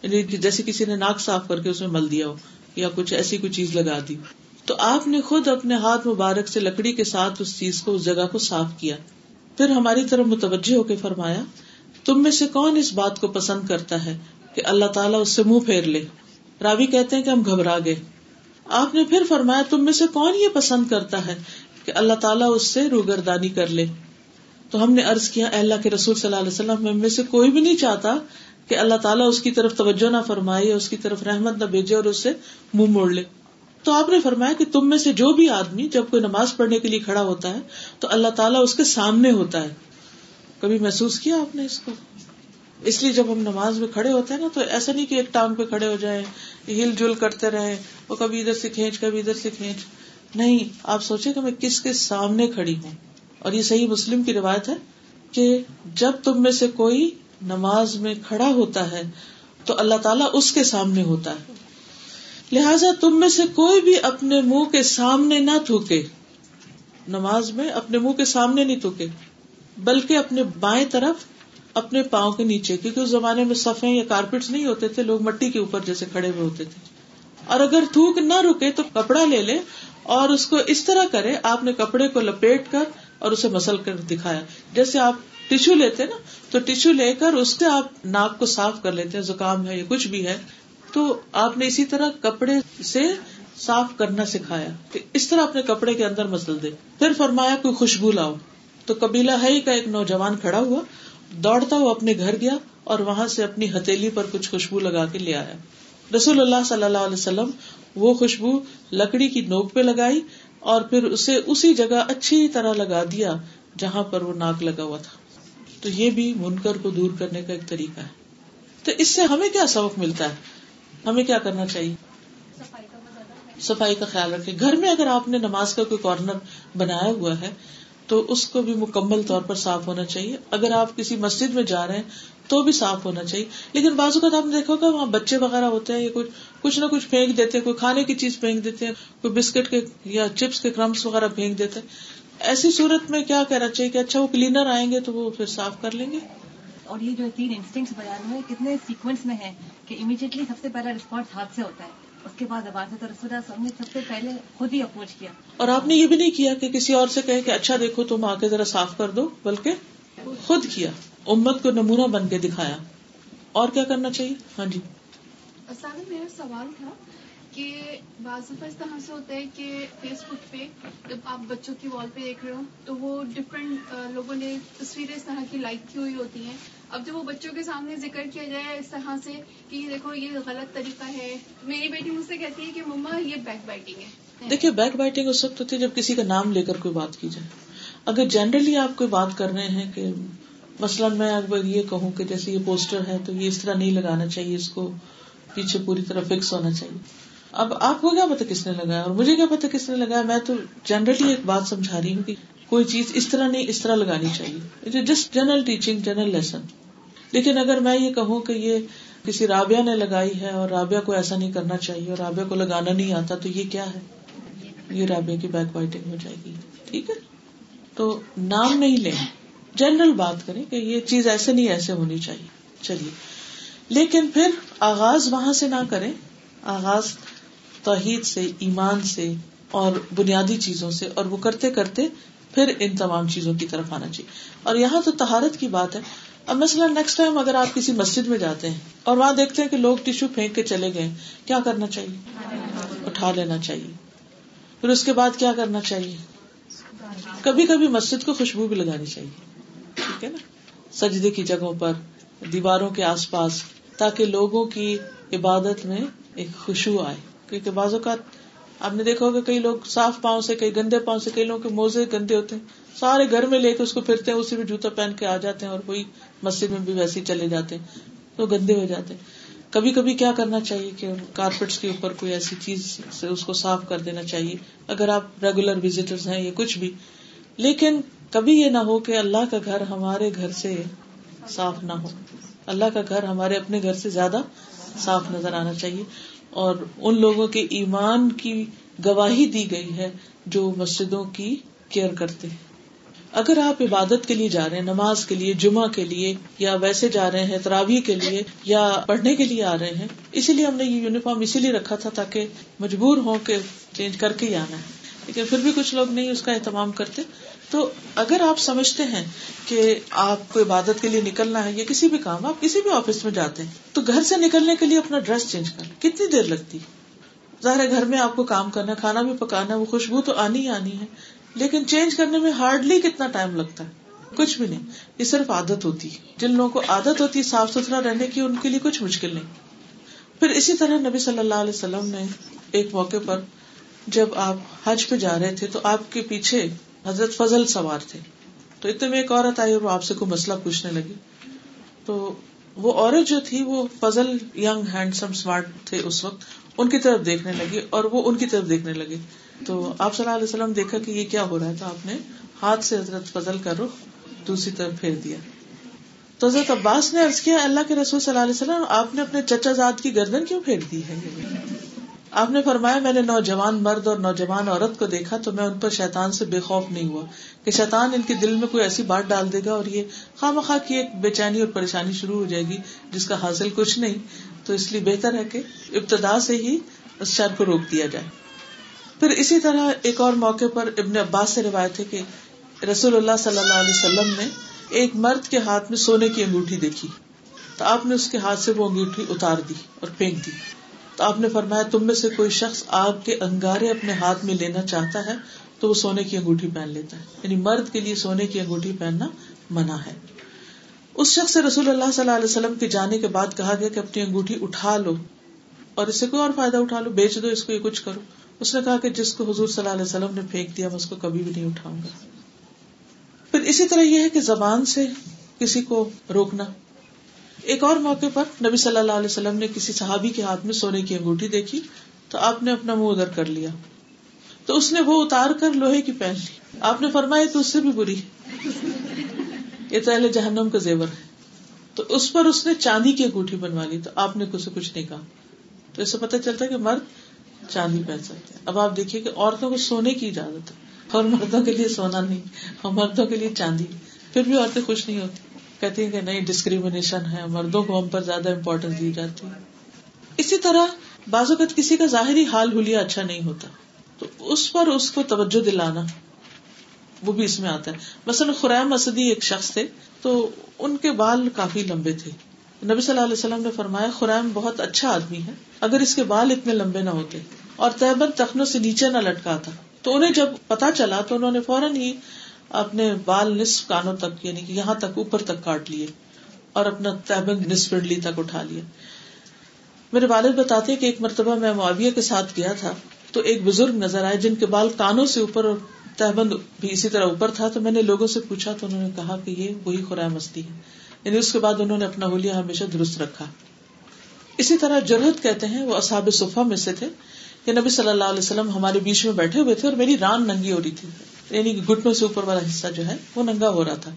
یعنی جیسے کسی نے ناک صاف کر کے اس میں مل دیا ہو یا کچھ ایسی کوئی چیز لگا دی۔ تو آپ نے خود اپنے ہاتھ مبارک سے لکڑی کے ساتھ اس چیز کو، اس جگہ کو صاف کیا۔ پھر ہماری طرف متوجہ ہو کے فرمایا، تم میں سے کون اس بات کو پسند کرتا ہے کہ اللہ تعالیٰ اس سے منہ پھیر لے؟ راوی کہتے ہیں کہ ہم گھبرا گئے۔ آپ نے پھر فرمایا، تم میں سے کون یہ پسند کرتا ہے کہ اللہ تعالیٰ اس سے روگردانی کر لے۔ تو ہم نے ارض کیا اللہ کے رسول صلی اللہ علیہ وسلم، میں سے کوئی بھی نہیں چاہتا کہ اللہ تعالیٰ اس کی طرف توجہ نہ فرمائے، اس کی طرف رحمت نہ بھیجے اور اس سے منہ موڑ لے۔ تو آپ نے فرمایا کہ تم میں سے جو بھی آدمی جب کوئی نماز پڑھنے کے لیے کھڑا ہوتا ہے، تو اللہ تعالیٰ اس کے سامنے ہوتا ہے۔ کبھی محسوس کیا آپ نے اس کو؟ اس لیے جب ہم نماز میں کھڑے ہوتے ہیں نا، تو ایسا نہیں کہ ایک ٹانگ پہ کھڑے ہو جائیں، ہل جل کرتے رہے وہ کبھی ادھر سے کھینچ، کبھی ادھر سے کھینچ۔ نہیں، آپ سوچے کہ میں کس کے سامنے کھڑی ہوں۔ اور یہ صحیح مسلم کی روایت ہے کہ جب تم میں سے کوئی نماز میں کھڑا ہوتا ہے تو اللہ تعالیٰ اس کے سامنے ہوتا ہے۔ لہذا تم میں سے کوئی بھی اپنے منہ کے سامنے نہ تھوکے۔ نماز میں اپنے منہ کے سامنے نہیں تھوکے، بلکہ اپنے بائیں طرف اپنے پاؤں کے نیچے، کیونکہ اس زمانے میں سفے یا کارپیٹ نہیں ہوتے تھے، لوگ مٹی کے اوپر جیسے کھڑے ہوئے ہوتے تھے۔ اور اگر تھوک نہ رکے تو کپڑا لے لے اور اس کو اس طرح کرے آپ نے کپڑے کو لپیٹ کر اور اسے مسل کر دکھایا۔ جیسے آپ ٹیشو لیتے نا، تو ٹیشو لے کر اس سے آپ ناک کو صاف کر لیتے ہیں، زکام ہے یا کچھ بھی ہے۔ تو آپ نے اسی طرح کپڑے سے صاف کرنا سکھایا۔ کہ اس طرح اپنے کپڑے کے اندر مسل دے پھر فرمایا، کوئی خوشبو لاؤ۔ تو کبیلا ہے کا ایک نوجوان کھڑا ہوا، دوڑتا ہوا اپنے گھر گیا اور وہاں سے اپنی ہتھیلی پر کچھ خوشبو لگا کے لے آیا۔ رسول اللہ صلی اللہ علیہ وسلم وہ خوشبو لکڑی کی نوک پہ لگائی اور پھر اسے اسی جگہ اچھی طرح لگا دیا جہاں پر وہ ناک لگا ہوا تھا۔ تو یہ بھی منکر کو دور کرنے کا ایک طریقہ ہے۔ تو اس سے ہمیں کیا سبق ملتا ہے؟ ہمیں کیا کرنا چاہیے؟ صفائی کا خیال رکھے گھر میں اگر آپ نے نماز کا کوئی کارنر بنایا ہوا ہے، تو اس کو بھی مکمل طور پر صاف ہونا چاہیے۔ اگر آپ کسی مسجد میں جا رہے ہیں، تو بھی صاف ہونا چاہیے۔ لیکن بعض اوقات آپ نے دیکھا ہوگا، وہاں بچے وغیرہ ہوتے ہیں یا کچھ کچھ نہ کچھ پھینک دیتے ہیں کوئی کھانے کی چیز پھینک دیتے ہیں کوئی بسکٹ کے یا چپس کے کرمس وغیرہ پھینک دیتے ہیں۔ ایسی صورت میں کیا کہنا چاہیے کہ اچھا وہ کلینر آئیں گے تو وہ پھر صاف کر لیں گے۔ اور یہ جو تین انسٹنگ بیان ہوئے کتنے سیکوینس میں ہے کہ امیڈیٹلی سب سے پہلا رسپانس ہاتھ سے ہوتا ہے۔ اس کے بعد زبان سے تو رسول سب نے سب سے پہلے خود ہی اپروچ کیا۔ اور آپ نے یہ بھی نہیں کیا کہ کسی اور سے کہ اچھا دیکھو تم آ کے ذرا صاف کر دو بلکہ خود کیا۔ امت کو نمونہ بن کے دکھایا۔ اور کیا کرنا چاہیے؟ ہاں جی۔ میرا سوال تھا کہ بعض دفعہ اس طرح سے ہوتا ہے کہ فیس بک پہ جب آپ بچوں کی وال پہ دیکھ رہے ہو تو وہ ڈفرینٹ لوگوں نے تصویریں اس طرح کی لائک کی ہوئی ہوتی ہیں۔ اب جب وہ بچوں کے سامنے ذکر کیا جائے اس طرح سے کہ یہ دیکھو یہ غلط طریقہ ہے، میری بیٹی مجھ سے کہتی ہے کہ مما یہ بیک بائٹنگ ہے۔ دیکھیے بیک بائٹنگ اس وقت ہوتی ہے جب کسی کا نام لے کر کوئی بات کی جائے۔ اگر جنرلی آپ کوئی بات کر رہے ہیں کہ مثلاً میں اگر یہ کہوں کہ جیسے یہ پوسٹر ہے تو یہ اس طرح نہیں لگانا چاہیے اس کو۔ پیچھے پوری طرح فکس ہونا چاہیے۔ اب آپ کو کیا پتا کس نے لگایا اور مجھے کیا پتا کس نے لگایا؟ میں تو جنرلی ایک بات سمجھا رہی ہوں کہ کوئی چیز اس طرح نہیں، اس طرح لگانی چاہیے۔ Just general teaching general lesson لیکن اگر میں یہ کہوں کہ یہ کسی رابعہ نے لگائی ہے اور رابعہ کو ایسا نہیں کرنا چاہیے اور رابعہ کو لگانا نہیں آتا، تو یہ کیا ہے؟ یہ رابعہ کی بیک وائٹنگ ہو جائے گی۔ ٹھیک ہے؟ تو نام نہیں لیں۔ جنرل بات کریں کہ یہ چیز ایسے نہیں، ایسے ہونی چاہیے۔ چلیے۔ لیکن پھر آغاز وہاں سے نہ کریں۔ آغاز توحید سے، ایمان سے اور بنیادی چیزوں سے۔ اور وہ کرتے کرتے پھر ان تمام چیزوں کی طرف آنا چاہیے۔ اور یہاں تو تہارت کی بات ہے۔ اب مثلاً نیکسٹ ٹائم اگر آپ کسی مسجد میں جاتے ہیں اور وہاں دیکھتے ہیں کہ لوگ ٹیشو پھینک کے چلے گئے کیا کرنا چاہیے؟ اٹھا لینا چاہیے۔ پھر اس کے بعد کیا کرنا چاہیے؟ کبھی کبھی مسجد کو خوشبو بھی لگانی چاہیے۔ ٹھیک ہے نا؟ سجدے کی جگہوں پر، دیواروں کے آس پاس تاکہ لوگوں کی عبادت میں ایک خوشبو آئے۔ کیونکہ بعض اوقات آپ نے دیکھا ہوگا کئی لوگ صاف پاؤں سے، کئی گندے پاؤں سے، کئی لوگوں کے موزے گندے ہوتے ہیں۔ سارے گھر میں لے کے اس کو پھرتے ہیں، اسی میں جوتا پہن کے آ جاتے ہیں اور کوئی مسجد میں بھی ویسے ہی چلے جاتے ہیں۔ تو گندے ہو جاتے ہیں۔ کبھی کبھی کیا کرنا چاہیے کہ کارپیٹس کے اوپر کوئی ایسی چیز سے اس کو صاف کر دینا چاہیے؟ اگر آپ ریگولر وزٹر ہیں یا کچھ بھی۔ لیکن کبھی یہ نہ ہو کہ اللہ کا گھر ہمارے گھر سے صاف نہ ہو۔ اللہ کا گھر ہمارے اپنے گھر سے زیادہ صاف نظر آنا چاہیے اور ان لوگوں کے ایمان کی گواہی دی گئی ہے جو مسجدوں کی کیئر کرتے ہیں۔ اگر آپ عبادت کے لیے جا رہے ہیں، نماز کے لیے، جمعہ کے لیے، یا ویسے جا رہے ہیں تراوی کے لیے، یا پڑھنے کے لیے آ رہے ہیں، اسی لیے ہم نے یہ یونیفارم اسی لیے رکھا تھا تاکہ مجبور ہو کے چینج کر کے ہی آنا ہے۔ لیکن پھر بھی کچھ لوگ نہیں اس کا اہتمام کرتے۔ تو اگر آپ سمجھتے ہیں کہ آپ کو عبادت کے لیے نکلنا ہے یا کسی بھی کام، آپ کسی بھی آفس میں جاتے ہیں، تو گھر سے نکلنے کے لیے اپنا ڈریس چینج کر کتنی دیر لگتی؟ ظاہر گھر میں آپ کو کام کرنا کھانا بھی پکانا وہ خوشبو تو آنی ہی آنی ہے، لیکن چینج کرنے میں ہارڈلی کتنا ٹائم لگتا ہے؟ کچھ بھی نہیں، یہ صرف عادت ہوتی جن لوگوں کو عادت ہوتی ہے صاف ستھرا رہنے کی، ان کے لیے کچھ مشکل نہیں۔ پھر اسی طرح نبی صلی اللہ علیہ وسلم نے ایک موقع پر جب آپ حج پہ جا رہے تھے، تو آپ کے پیچھے حضرت فضل سوار تھے۔ تو اتنے میں ایک عورت آئی اور آپ سے کوئی مسئلہ پوچھنے لگی۔ تو وہ عورت جو تھی وہ فضل یگ ہینڈسم اسمارٹ تھے اس وقت، ان کی طرف دیکھنے لگی اور وہ ان کی طرف دیکھنے لگے تو آپ صلی اللہ علیہ وسلم دیکھا کہ یہ کیا ہو رہا تھا آپ نے ہاتھ سے حضرت فضل کا رخ دوسری طرف پھیر دیا۔ تو حضرت عباس نے کیا، اللہ کے رسول صلی اللہ علیہ وسلم، آپ نے اپنے چچا زاد کی گردن کیوں پھیر دی ہے؟ آپ نے فرمایا، میں نے نوجوان مرد اور نوجوان عورت کو دیکھا تو میں ان پر شیطان سے بے خوف نہیں ہوا کہ شیطان ان کے دل میں کوئی ایسی بات ڈال دے گا اور یہ خواہ مخواہ کی ایک بے چینی اور پریشانی شروع ہو جائے گی جس کا حاصل کچھ نہیں۔ تو اس لیے بہتر ہے کہ ابتدا سے ہی اس شر کو روک دیا جائے۔ پھر اسی طرح ایک اور موقع پر ابن عباس سے روایت ہے کہ رسول اللہ صلی اللہ علیہ وسلم نے ایک مرد کے ہاتھ میں سونے کی انگوٹھی دیکھی۔ تو آپ نے اس کے ہاتھ سے وہ انگوٹھی اتار دی اور پھینک دی۔ تو آپ نے فرمایا، تم میں سے کوئی شخص آگ کے انگارے اپنے ہاتھ میں لینا چاہتا ہے تو وہ سونے کی انگوٹھی پہن لیتا ہے۔ یعنی مرد کے لیے سونے کی انگوٹھی پہننا منع ہے۔ اس شخص سے رسول اللہ صلی اللہ علیہ وسلم کے جانے کے بعد کہا گیا کہ اپنی انگوٹھی اٹھا لو اور اس سے کوئی اور فائدہ اٹھا لو، بیچ دو، اس کو یہ کچھ کرو۔ اس نے کہا کہ جس کو حضور صلی اللہ علیہ وسلم نے پھینک دیا، میں اس کو کبھی بھی نہیں اٹھاؤں گا۔ پھر اسی طرح یہ ہے کہ زبان سے کسی کو روکنا ایک اور موقع پر نبی صلی اللہ علیہ وسلم نے کسی صحابی کے ہاتھ میں سونے کی انگوٹھی دیکھی تو آپ نے اپنا منہ ادھر کر لیا۔ تو اس نے وہ اتار کر لوہے کی پہن لی۔ آپ نے فرمایا تو اس سے بھی بری۔ یہ تو اہل جہنم کا زیور ہے۔ تو اس پر اس نے چاندی کی انگوٹھی بنوا لی۔ تو آپ نے کچھ نہیں کہا۔ تو اس سے پتا چلتا ہے کہ مرد چاندی پہن سکتے اب آپ دیکھیے کہ عورتوں کو سونے کی اجازت ہے اور مردوں کے لیے سونا نہیں، اور مردوں کے لیے چاندی۔ پھر بھی عورتیں خوش نہیں ہوتی۔ کہتی ہیں کہ نہیں ڈسکریمنیشن ہے، مردوں کو ہم پر زیادہ امپورٹینس دی جاتی ہے۔ اسی طرح بعض اوقات کسی کا ظاہری حال ہولیا اچھا نہیں ہوتا، تو اس پر اس کو توجہ دلانا، وہ بھی اس میں آتا ہے۔ مثلاً خریم اسدی ایک شخص تھے، تو ان کے بال کافی لمبے تھے۔ نبی صلی اللہ علیہ وسلم نے فرمایا، خریم بہت اچھا آدمی ہے، اگر اس کے بال اتنے لمبے نہ ہوتے اور تیبت تخنوں سے نیچے نہ لٹکا تھا تو انہیں جب پتا چلا تو انہوں نے فوراً ہی اپنے بال نصف کانوں تک یعنی کہ یہاں تک اوپر تک کاٹ لیے اور اپنا تیبنگ نصف پنڈلی تک اٹھا لیا۔ میرے والد بتاتے کہ ایک مرتبہ میں معاویہ کے ساتھ گیا تھا تو ایک بزرگ نظر آئے جن کے بال کانوں سے اوپر اور تہبند بھی اسی طرح اوپر تھا، تو میں نے لوگوں سے پوچھا تو انہوں نے کہا کہ یہ وہی خرائے مستی ہے۔ یعنی اس کے بعد انہوں نے اپنا ہولیا ہمیشہ درست رکھا۔ اسی طرح جرہت کہتے ہیں، وہ اصحاب صفا میں سے تھے کہ نبی صلی اللہ علیہ وسلم ہمارے بیچ میں بیٹھے ہوئے تھے اور میری ران ننگی ہو رہی تھی۔ یعنی گٹنوں سے اوپر والا حصہ جو ہے وہ ننگا ہو رہا تھا۔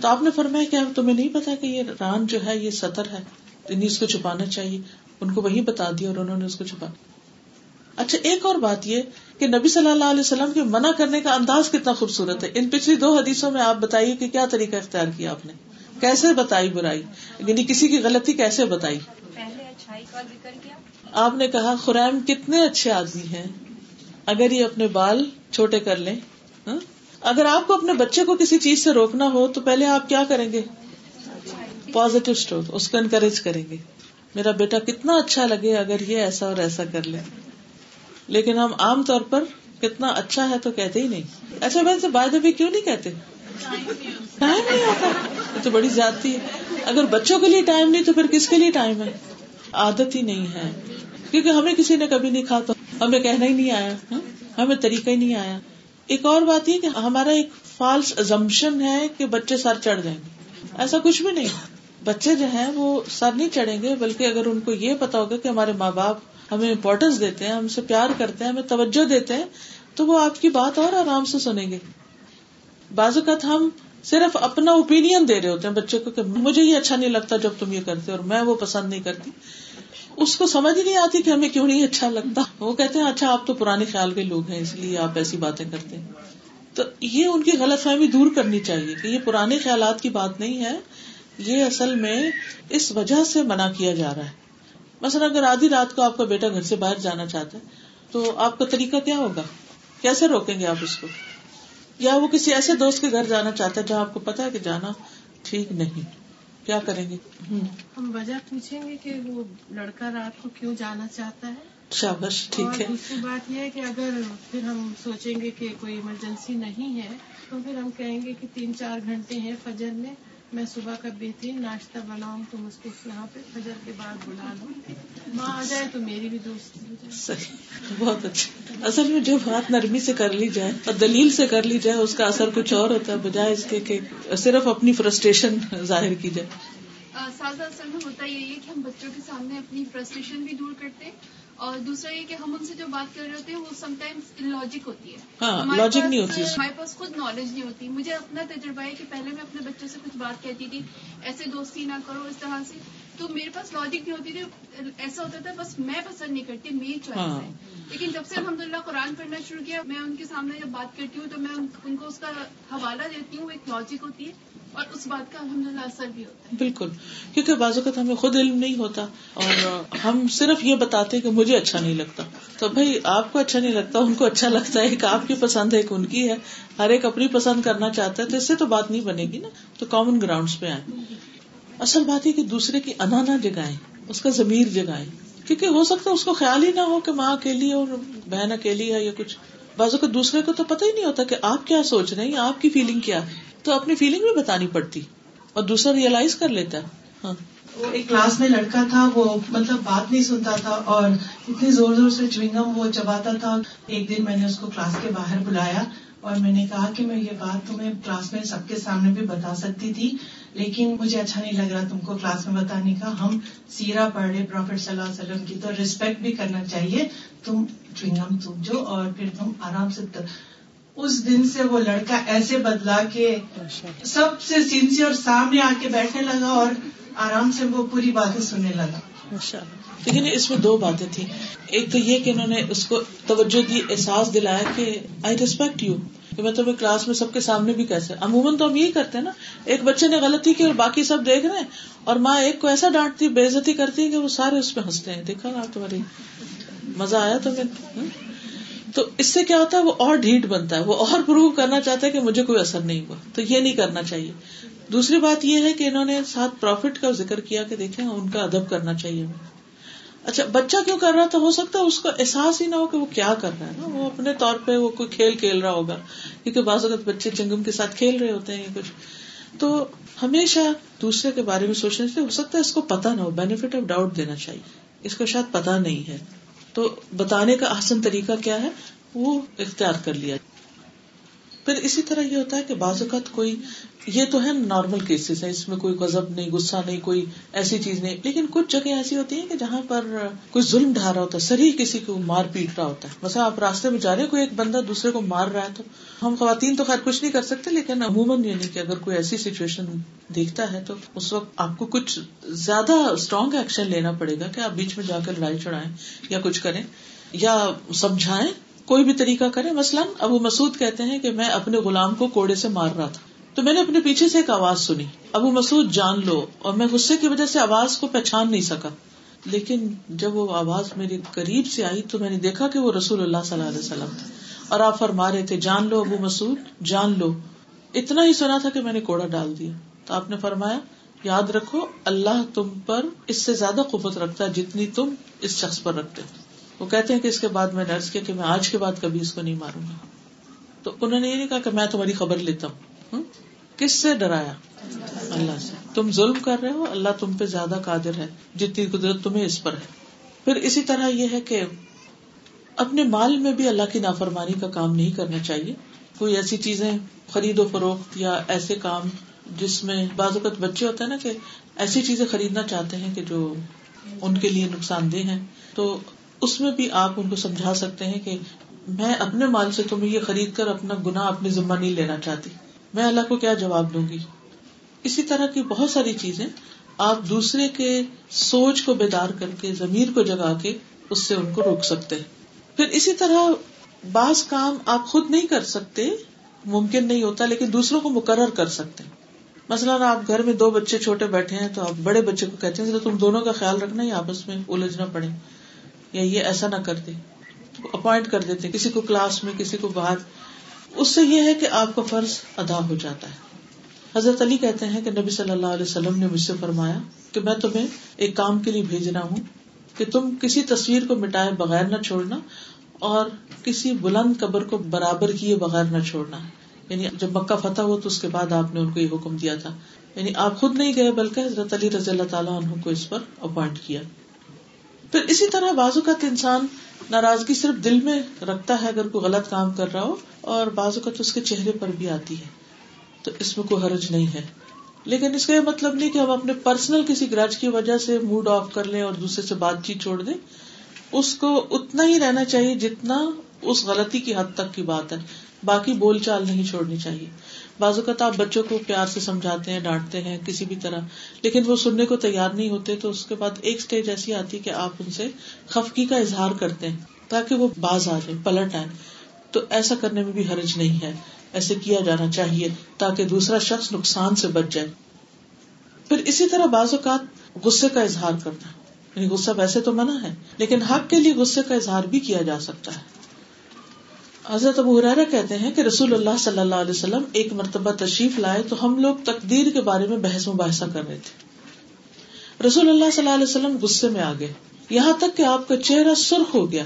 تو آپ نے فرمایا کہ تمہیں نہیں پتا کہ یہ ران جو ہے یہ سطر ہے یعنی اس کو چھپانا چاہیے۔ ان کو وہی بتا دیا اور انہوں نے اس کو چھپا۔ اچھا ایک اور بات یہ کہ نبی صلی اللہ علیہ وسلم کے منع کرنے کا انداز کتنا خوبصورت ہے۔ ان پچھلی دو حدیثوں میں آپ بتائیے کہ کیا طریقہ اختیار کیا آپ نے؟ کیسے بتائی برائی؟ یعنی کسی کی غلطی کیسے بتائی؟ آپ نے کہا خرائم کتنے اچھے آدمی ہیں اگر یہ اپنے بال چھوٹے کر لیں؟ ہاں؟ اگر آپ کو اپنے بچے کو کسی چیز سے روکنا ہو تو پہلے آپ کیا کریں گے؟ پازیٹو اسٹور اس کو انکریج کریں گے. میرا بیٹا کتنا اچھا لگے اگر یہ ایسا اور ایسا کر لے. لیکن ہم عام طور پر کتنا اچھا ہے تو کہتے ہی نہیں. اچھا بہن سے بائد بھی کیوں نہیں کہتے؟ ٹائم نہیں ہوتا. یہ تو بڑی زیادتی ہے. اگر بچوں کے لیے ٹائم نہیں تو پھر کس کے لیے ٹائم ہے؟ عادت ہی نہیں ہے. کیونکہ ہمیں کسی نے کبھی نہیں کھا تو ہمیں کہنا ہی نہیں آیا. ہاں؟ ہمیں طریقہ ہی نہیں آیا. ایک اور بات یہ کہ ہمارا ایک فالس ازمپشن ہے کہ بچے سر چڑھ جائیں گے۔ ایسا کچھ بھی نہیں۔ بچے جو ہیں وہ سر نہیں چڑھیں گے، بلکہ اگر ان کو یہ پتا ہوگا کہ ہمارے ماں باپ ہمیں امپورٹینس دیتے ہیں، ہم سے پیار کرتے ہیں، ہمیں توجہ دیتے ہیں، تو وہ آپ کی بات اور آرام سے سنیں گے۔ بعض اوقات ہم صرف اپنا اوپین دے رہے ہوتے ہیں بچے کو کہ مجھے یہ اچھا نہیں لگتا جب تم یہ کرتے اور میں وہ پسند نہیں کرتی۔ اس کو سمجھ نہیں آتی کہ ہمیں کیوں نہیں اچھا لگتا۔ وہ کہتے ہیں اچھا آپ تو پرانے خیال کے لوگ ہیں، اس لیے آپ ایسی باتیں کرتے ہیں۔ تو یہ ان کی غلط فہمی دور کرنی چاہیے کہ یہ پرانے خیالات کی بات نہیں ہے۔ یہ اصل میں اس وجہ سے منع کیا جا رہا ہے۔ مثلا اگر آدھی رات کو آپ کا بیٹا گھر سے باہر جانا چاہتا ہے، تو آپ کا طریقہ کیا ہوگا؟ کیسے روکیں گے آپ اس کو؟ یا وہ کسی ایسے دوست کے گھر جانا چاہتا ہے جہاں آپ کو پتا ہے کہ جانا ٹھیک نہیں۔ کیا کریں گے؟ ہم وجہ پوچھیں گے کہ وہ لڑکا رات کو کیوں جانا چاہتا ہے؟ شابش ٹھیک ہے۔ دوسری بات یہ ہے کہ اگر پھر ہم سوچیں گے کہ کوئی ایمرجنسی نہیں ہے تو پھر ہم کہیں گے کہ تین چار گھنٹے ہیں فجر میں۔ میں صبح کا بہترین ناشتہ بناؤں تم اس کو یہاں پہ فجر کے بعد بلا لو۔ ماں آ جائے تو میری بھی دوست صحیح بہت اچھا۔ اصل میں جو بات نرمی سے کر لی جائے اور دلیل سے کر لی جائے اس کا اثر کچھ اور ہوتا ہے بجائے اس کے کہ صرف اپنی فرسٹریشن ظاہر کی جائے۔ سازا اصل میں ہوتا یہی ہے کہ ہم بچوں کے سامنے اپنی فرسٹریشن بھی دور کرتے ہیں۔ اور دوسرا یہ کہ ہم ان سے جو بات کر رہے ہوتے ہیں وہ سم ٹائمس لاجک ہوتی ہے۔ ہاں لاجک نہیں ہوتی۔ ہمارے پاس خود نالج نہیں ہوتی۔ مجھے اپنا تجربہ ہے کہ پہلے میں اپنے بچوں سے کچھ بات کہتی تھی ایسے دوستی نہ کرو اس طرح سے۔ تو میرے پاس لاجک نہیں ہوتی تھی ایسا ہوتا تھا بس میں پسند نہیں کرتی میری چوائس ہاں۔ ہے۔ لیکن جب سے الحمد للہ قرآن پڑھنا شروع کیا میں ان کے سامنے جب بات کرتی ہوں تو میں ان کو اس کا حوالہ دیتی ہوں ایک لاجک ہوتی ہے اور اس بات کا الحمد للہ اثر بھی ہوتا ہے۔ بالکل۔ کیونکہ بعض اوقات ہمیں خود علم نہیں ہوتا اور ہم صرف یہ بتاتے کہ مجھے اچھا نہیں لگتا۔ تو بھائی آپ کو اچھا نہیں لگتا ان کو اچھا لگتا ہے ایک آپ کی پسند ہے ایک ان کی ہے۔ ہر ایک اپنی پسند کرنا چاہتا ہے تو اس سے تو بات نہیں بنے گی نا۔ تو کامن گراؤنڈ پہ آئے اصل بات ہے کہ دوسرے کی انا نہ جگائے اس کا ضمیر جگائے کیونکہ ہو سکتا ہے اس کو خیال ہی نہ ہو کہ ماں اکیلی اور بہن اکیلی ہے یا کچھ۔ بازو کو دوسرے کو تو پتہ ہی نہیں ہوتا کہ آپ کیا سوچ رہے ہیں آپ کی فیلنگ کیا ہے۔ تو اپنی فیلنگ بھی بتانی پڑتی۔ اور دوسرا ریئلائز کر لیتا ہے۔ ہاں۔ وہ ایک کلاس میں لڑکا تھا، وہ مطلب بات نہیں سنتا تھا اور اتنی زور زور سے چوئنگم وہ چباتا تھا۔ ایک دن میں نے اس کو کلاس کے باہر بلایا اور میں نے کہا کہ میں یہ بات تمہیں کلاس میں سب کے سامنے بھی بتا سکتی تھی۔ لیکن مجھے اچھا نہیں لگ رہا تم کو کلاس میں بتانے کا۔ ہم سیرا پڑھ رہے پروفیٹ صلی اللہ علیہ وسلم کی۔ تو ریسپیکٹ بھی کرنا چاہیے۔ تم چوئنگم سوچو اور پھر تم آرام سے اس دن سے وہ لڑکا ایسے بدلا کہ سب سے سینسیئر سامنے آ کے بیٹھنے لگا اور آرام سے وہ پوری باتیں سننے لگا۔ لیکن اس میں دو باتیں تھیں۔ ایک تو یہ کہ انہوں نے اس کو توجہ دی، احساس دلایا کہ آئی ریسپیکٹ یو کہ میں تمہیں کلاس میں سب کے سامنے بھی کیسے؟ عموماً تو ہم یہی کرتے ہیں نا، ایک بچے نے غلطی کی اور باقی سب دیکھ رہے ہیں، اور ماں ایک کو ایسا ڈانٹتی، بے عزتی کرتی ہے کہ وہ سارے اس پہ ہنستے ہیں۔ دیکھا نا تمہاری، مزہ آیا تمہیں؟ ہاں؟ تو اس سے کیا ہوتا ہے؟ وہ اور ڈھیٹ بنتا ہے، وہ اور پروو کرنا چاہتا ہے کہ مجھے کوئی اثر نہیں ہوا۔ تو یہ نہیں کرنا چاہیے۔ دوسری بات یہ ہے کہ انہوں نے ساتھ پروفٹ کا ذکر کیا کہ دیکھیں، ان کا ادب کرنا چاہیے۔ ہمیں اچھا بچہ کیوں کر رہا تھا؟ ہو سکتا ہے اس کو احساس ہی نہ ہو کہ وہ کیا کر رہا ہے نا؟ وہ اپنے طور پہ وہ کوئی کھیل کھیل رہا ہوگا، کیونکہ بعض اوقات بچے چنگم کے ساتھ کھیل رہے ہوتے ہیں یا کچھ۔ تو ہمیشہ دوسرے کے بارے میں سوچنے سے ہو سکتا ہے اس کو پتا نہ ہو بینیفٹ آف ڈاؤٹ دینا چاہیے۔ اس کو شاید پتا نہیں ہے۔ تو بتانے کا آسن طریقہ کیا ہے؟ وہ اختیار کر لیا۔ پھر اسی طرح یہ ہوتا ہے کہ بعض اوقات کوئی یہ تو ہے نارمل کیسز ہے اس میں کوئی غزب نہیں، غصہ نہیں، کوئی ایسی چیز نہیں۔ لیکن کچھ جگہ ایسی ہوتی ہیں کہ جہاں پر کوئی ظلم ڈھا رہا ہوتا ہے سر کسی کو مار پیٹ رہا ہوتا ہے۔ مثلا آپ راستے میں جا رہے ہیں، کوئی ایک بندہ دوسرے کو مار رہا ہے تو ہم خواتین تو خیر کچھ نہیں کر سکتے، لیکن عموماً یہ نہیں کہ اگر کوئی ایسی سچویشن دیکھتا ہے تو اس وقت آپ کو کچھ زیادہ اسٹرانگ ایکشن لینا پڑے گا کہ آپ بیچ میں جا کر لڑائی چڑھائیں یا کچھ کریں یا سمجھائیں، کوئی بھی طریقہ کرے مثلاً ابو مسعود کہتے ہیں کہ میں اپنے غلام کو کوڑے سے مار رہا تھا۔ تو میں نے اپنے پیچھے سے ایک آواز سنی۔ ابو مسعود، جان لو۔ اور میں غصے کی وجہ سے آواز کو پہچان نہیں سکا۔ لیکن جب وہ آواز میری قریب سے آئی تو میں نے دیکھا کہ وہ رسول اللہ صلی اللہ علیہ وسلم تھا اور آپ فرما رہے تھے، جان لو ابو مسعود، جان لو۔ اتنا ہی سنا تھا کہ میں نے کوڑا ڈال دیا۔ تو آپ نے فرمایا، یاد رکھو، اللہ تم پر اس سے زیادہ قوت رکھتا ہے جتنی تم اس شخص پر رکھتے وہ کہتے ہیں کہ اس کے بعد میں نے کیا کہ میں آج کے بعد کبھی اس کو نہیں ماروں گا۔ تو انہوں نے یہ نہیں کہا کہ میں تمہاری خبر لیتا ہوں۔ کس سے ڈرایا؟ اللہ سے۔ تم ظلم کر رہے ہو، اللہ تم پہ زیادہ قادر ہے، جتنی قدرت تمہیں اس پر ہے۔ پھر اسی طرح یہ ہے کہ اپنے مال میں بھی اللہ کی نافرمانی کا کام نہیں کرنا چاہیے۔ کوئی ایسی چیزیں خرید و فروخت یا ایسے کام جس میں بعض اوقات بچے ہوتے ہیں نا کہ ایسی چیزیں خریدنا چاہتے ہیں کہ جو ان کے لیے نقصان دہ ہیں۔ تو اس میں بھی آپ ان کو سمجھا سکتے ہیں کہ میں اپنے مال سے تمہیں یہ خرید کر اپنا گنا اپنی ذمہ نہیں لینا چاہتی۔ میں اللہ کو کیا جواب دوں گی؟ اسی طرح کی بہت ساری چیزیں آپ دوسرے کے سوچ کو بیدار کر کے، ضمیر کو جگا کے اس سے ان کو روک سکتے پھر اسی طرح بعض کام آپ خود نہیں کر سکتے، ممکن نہیں ہوتا، لیکن دوسروں کو مقرر کر سکتے مثلاً آپ گھر میں دو بچے چھوٹے بیٹھے ہیں تو آپ بڑے بچے کو کہتے ہیں تم دونوں کا خیال رکھنا ہی آپس میں الجھنا پڑے، یا یہ ایسا نہ کر دے۔ اپوائنٹ کر دیتے کسی کو کلاس میں، کسی کو باہر۔ اس سے یہ ہے کہ آپ کا فرض ادا ہو جاتا ہے۔ حضرت علی کہتے ہیں کہ نبی صلی اللہ علیہ وسلم نے مجھ سے فرمایا کہ میں تمہیں ایک کام کے لیے بھیج رہا ہوں کہ تم کسی تصویر کو مٹائے بغیر نہ چھوڑنا اور کسی بلند قبر کو برابر کیے بغیر نہ چھوڑنا۔ یعنی جب مکہ فتح ہو تو اس کے بعد آپ نے ان کو یہ حکم دیا تھا۔ یعنی آپ خود نہیں گئے بلکہ حضرت علی رضی اللہ تعالیٰ عنہ کو اس پر اپوائنٹ کیا۔ پھر اسی طرح بازو کا انسان ناراضگی صرف دل میں رکھتا ہے اگر کوئی غلط کام کر رہا ہو، اور بازو کا تو اس کے چہرے پر بھی آتی ہے۔ تو اس میں کوئی حرج نہیں ہے۔ لیکن اس کا یہ مطلب نہیں کہ ہم اپنے پرسنل کسی گرج کی وجہ سے موڈ آف کر لیں اور دوسرے سے بات چیت چھوڑ دیں۔ اس کو اتنا ہی رہنا چاہیے جتنا اس غلطی کی حد تک کی بات ہے۔ باقی بول چال نہیں چھوڑنی چاہیے۔ بعض اوقات آپ بچوں کو پیار سے سمجھاتے ہیں، ڈانٹتے ہیں، کسی بھی طرح۔ لیکن وہ سننے کو تیار نہیں ہوتے، تو اس کے بعد ایک اسٹیج ایسی آتی کہ آپ ان سے خفکی کا اظہار کرتے ہیں تاکہ وہ باز آ جائے پلٹ آئے تو ایسا کرنے میں بھی حرج نہیں ہے۔ ایسے کیا جانا چاہیے تاکہ دوسرا شخص نقصان سے بچ جائے۔ پھر اسی طرح بعض اوقات غصے کا اظہار کرنا۔ یعنی غصہ ویسے تو منع ہے، لیکن حق کے لیے غصے کا اظہار بھی کیا جا سکتا ہے۔ حضرت ابو حرارہ کہتے ہیں کہ رسول اللہ صلی اللہ علیہ وسلم ایک مرتبہ تشریف لائے تو ہم لوگ تقدیر کے بارے میں بحث مباحثہ کر رہے تھے۔ رسول اللہ صلی اللہ علیہ وسلم غصے میں آ گئے۔ یہاں تک کہ آپ کا چہرہ سرخ ہو گیا۔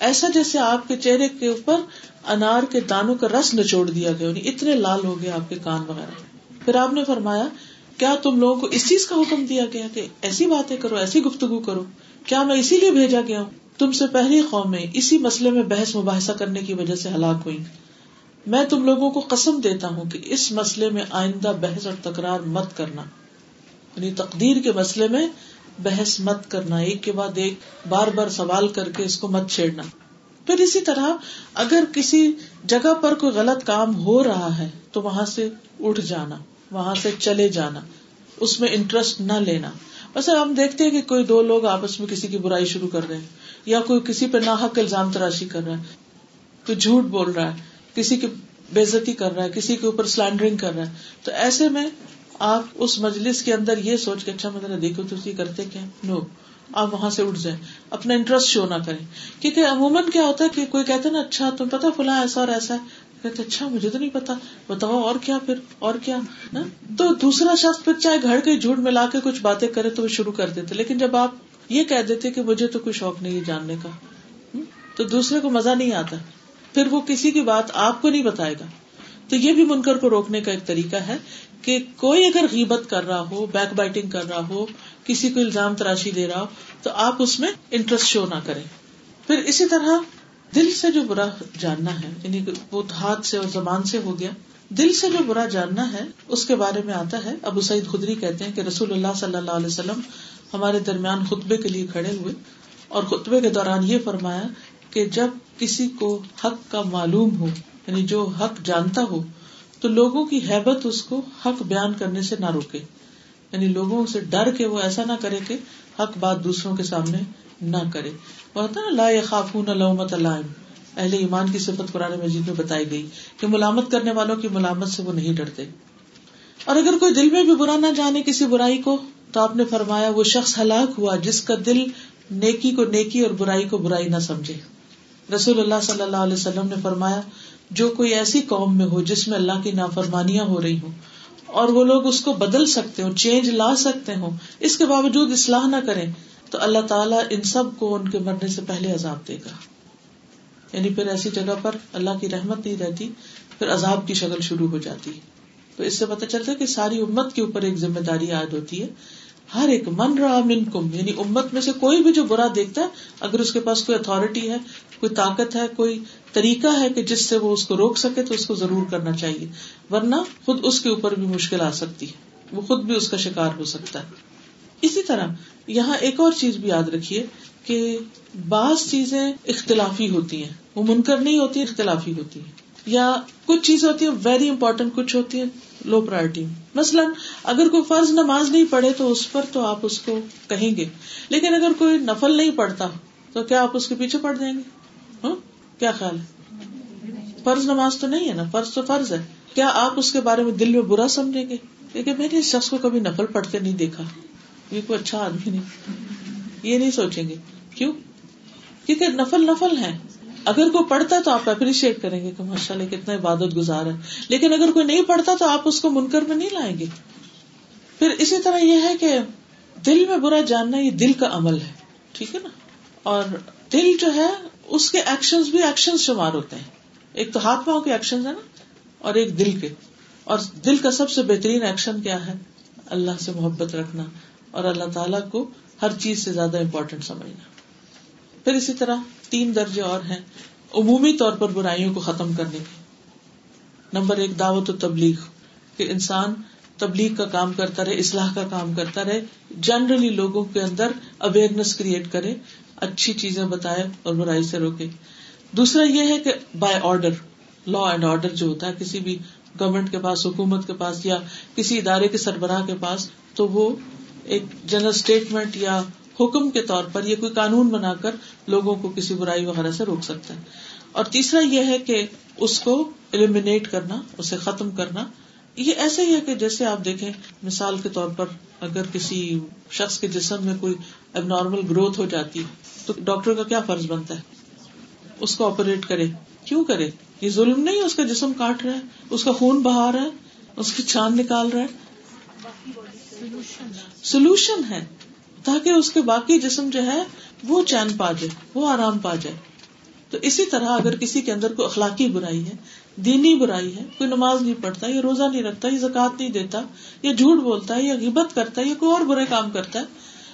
ایسا جیسے آپ کے چہرے کے اوپر انار کے دانوں کا رس نچوڑ دیا گیا یعنی اتنے لال ہو گیا آپ کے کان وغیرہ۔ پھر آپ نے فرمایا، کیا تم لوگوں کو اس چیز کا حکم دیا گیا کہ ایسی باتیں کرو، ایسی گفتگو کرو؟ کیا میں اسی لیے بھیجا گیا ہوں؟ تم سے پہلی قوم اسی مسئلے میں بحث مباحثہ کرنے کی وجہ سے ہلاک ہوئی۔ میں تم لوگوں کو قسم دیتا ہوں کہ اس مسئلے میں آئندہ بحث اور تکرار مت کرنا۔ یعنی تقدیر کے مسئلے میں بحث مت کرنا، ایک کے بعد ایک بار بار سوال کر کے اس کو مت چھیڑنا۔ پھر اسی طرح اگر کسی جگہ پر کوئی غلط کام ہو رہا ہے تو وہاں سے اٹھ جانا، وہاں سے چلے جانا، اس میں انٹرسٹ نہ لینا۔ ویسے ہم دیکھتے ہیں کہ کوئی دو لوگ آپس میں کسی کی برائی شروع کر رہے ہیں۔ یا کوئی کسی پہ ناحق الزام تراشی کر رہا ہے، کوئی جھوٹ بول رہا ہے، کسی کی بےزتی کر رہا ہے، کسی کے اوپر سلینڈرنگ کر رہا ہے، تو ایسے میں آپ اس مجلس کے اندر یہ سوچ کے اچھا مطلب دیکھو تو کرتے کیا نو، آپ وہاں سے اٹھ جائیں، اپنا انٹرسٹ شو نہ کریں۔ کیونکہ عموماً کیا ہوتا ہے کہ کوئی کہتے نا اچھا تم پتا فلاں ایسا اور ایسا ہے، کہتے اچھا مجھے تو نہیں پتا بتاؤ اور کیا پھر، اور کیا تو دوسرا شخص پھر چاہے گھر کے جھوٹ ملا کے کچھ باتیں کرے تو وہ شروع کر دیتے، لیکن جب آپ یہ کہہ دیتے کہ مجھے تو کوئی شوق نہیں جاننے کا۔ تو دوسرے کو مزہ نہیں آتا۔ پھر وہ کسی کی بات آپ کو نہیں بتائے گا۔ تو یہ بھی منکر کو روکنے کا ایک طریقہ ہے کہ کوئی اگر غیبت کر رہا ہو بیک بائٹنگ کر رہا ہو، کسی کو الزام تراشی دے رہا ہو، تو آپ اس میں انٹرسٹ شو نہ کریں۔ پھر اسی طرح دل سے جو برا جاننا ہے یعنی وہ ہاتھ سے اور زبان سے ہو گیا۔ دل سے جو برا جاننا ہے، اس کے بارے میں آتا ہے، ابو سعید خدری کہتے ہیں کہ رسول اللہ صلی اللہ علیہ وسلم ہمارے درمیان خطبے کے لیے کھڑے ہوئے اور خطبے کے دوران یہ فرمایا کہ جب کسی کو حق کا معلوم ہو یعنی جو حق جانتا ہو، تو لوگوں کی حیبت اس کو حق بیان کرنے سے نہ روکے۔ یعنی لوگوں سے ڈر کے وہ ایسا نہ کرے کہ حق بات دوسروں کے سامنے نہ کرے۔ وہ نا لا خافون لومت علام اہل ایمان کی صفت قرآن مجید میں بتائی گئی کہ ملامت کرنے والوں کی ملامت سے وہ نہیں ڈرتے۔ اور اگر کوئی دل میں بھی برا نہ جانے، کسی برائی کو تو آپ نے فرمایا وہ شخص ہلاک ہوا جس کا دل نیکی کو نیکی اور برائی کو برائی نہ سمجھے۔ رسول اللہ صلی اللہ علیہ وسلم نے فرمایا، جو کوئی ایسی قوم میں ہو جس میں اللہ کی نافرمانیاں ہو رہی ہوں، اور وہ لوگ اس کو بدل سکتے ہوں، چینج لا سکتے ہوں، اس کے باوجود اصلاح نہ کریں، تو اللہ تعالیٰ ان سب کو ان کے مرنے سے پہلے عذاب دے گا۔ یعنی پھر ایسی جگہ پر اللہ کی رحمت نہیں رہتی، پھر عذاب کی شکل شروع ہو جاتی۔ تو اس سے پتہ چلتا ہے کہ ساری امت کے اوپر ایک ذمہ داری عائد ہوتی ہے۔ ہر ایک من رہا من کم یعنی امت میں سے کوئی بھی جو برا دیکھتا ہے، اگر اس کے پاس کوئی اتارٹی ہے، کوئی طاقت ہے، کوئی طریقہ ہے کہ جس سے وہ اس کو روک سکے، تو اس کو ضرور کرنا چاہیے۔ ورنہ خود اس کے اوپر بھی مشکل آ سکتی ہے۔ وہ خود بھی اس کا شکار ہو سکتا ہے۔ اسی طرح یہاں ایک اور چیز بھی یاد رکھیے کہ بعض چیزیں اختلافی ہوتی ہیں۔ وہ منکر نہیں ہوتی، اختلافی ہوتی ہیں۔ یا کچھ چیزیں ہوتی ہیں ویری امپورٹینٹ کچھ ہوتی ہیں۔ لو پرائرٹی مثلاً اگر کوئی فرض نماز نہیں پڑھے تو اس پر تو آپ اس کو کہیں گے. لیکن اگر کوئی نفل نہیں پڑھتا تو کیا آپ اس کے پیچھے پڑ جائیں گے؟ ہاں کیا خیال ہے؟ فرض نماز تو نہیں ہے نا. فرض تو فرض ہے. کیا آپ اس کے بارے میں دل میں برا سمجھیں گے؟ لیکن میں نے اس شخص کو کبھی نفل پڑھتے نہیں دیکھا. یہ کوئی اچھا آدمی نہیں. یہ نہیں سوچیں گے. کیوں؟ کیونکہ نفل نفل ہے اگر کوئی پڑھتا تو آپ اپریشیٹ کریں گے کہ ماشاء اللہ کتنا عبادت گزار ہے۔ لیکن اگر کوئی نہیں پڑھتا تو آپ اس کو منکر میں نہیں لائیں گے۔ پھر اسی طرح یہ ہے کہ دل میں برا جاننا یہ دل کا عمل ہے، ٹھیک ہے نا؟ اور دل جو ہے، اس کے ایکشن بھی ایکشن شمار ہوتے ہیں۔ ایک تو ہاتھ پاؤں کے ایکشن ہے نا، اور ایک دل کے۔ اور دل کا سب سے بہترین ایکشن کیا ہے؟ اللہ سے محبت رکھنا۔ اور اللہ تعالیٰ کو ہر چیز سے زیادہ امپورٹینٹ سمجھنا۔ پھر اسی طرح تین درجے اور ہیں عمومی طور پر برائیوں کو ختم کرنے کے۔ نمبر ایک، دعوت و تبلیغ، کہ انسان تبلیغ کا کام کرتا رہے، اصلاح کا کام کرتا رہے، جنرلی لوگوں کے اندر اویئرنیس کریٹ کرے، اچھی چیزیں بتائے اور برائی سے روکے۔ دوسرا یہ ہے کہ by order law and order جو ہوتا ہے، کسی بھی گورنمنٹ کے پاس، حکومت کے پاس یا کسی ادارے کے سربراہ کے پاس، تو وہ ایک جنرل اسٹیٹمنٹ یا حکم کے طور پر یہ کوئی قانون بنا کر لوگوں کو کسی برائی وغیرہ سے روک سکتا ہے اور تیسرا یہ ہے کہ اس کو ایلیمینیٹ کرنا، اسے ختم کرنا، یہ ایسے ہی ہے کہ جیسے آپ دیکھیں، مثال کے طور پر اگر کسی شخص کے جسم میں کوئی اب نارمل گروتھ ہو جاتی ہے تو ڈاکٹر کا کیا فرض بنتا ہے؟ اس کو آپریٹ کرے۔ کیوں کرے؟ یہ ظلم نہیں اس کا جسم کاٹ رہا ہے، اس کا خون بہا رہا ہے، اس کی چھان نکال رہا ہے۔ سولوشن ہے۔ تاکہ اس کے باقی جسم جو ہے وہ چین پا جائے، وہ آرام پا جائے۔ تو اسی طرح اگر کسی کے اندر کوئی اخلاقی برائی ہے، دینی برائی ہے، کوئی نماز نہیں پڑھتا، یا روزہ نہیں رکھتا، یا زکات نہیں دیتا، یا جھوٹ بولتا ہے، یا غیبت کرتا ہے، یا کوئی اور برے کام کرتا ہے،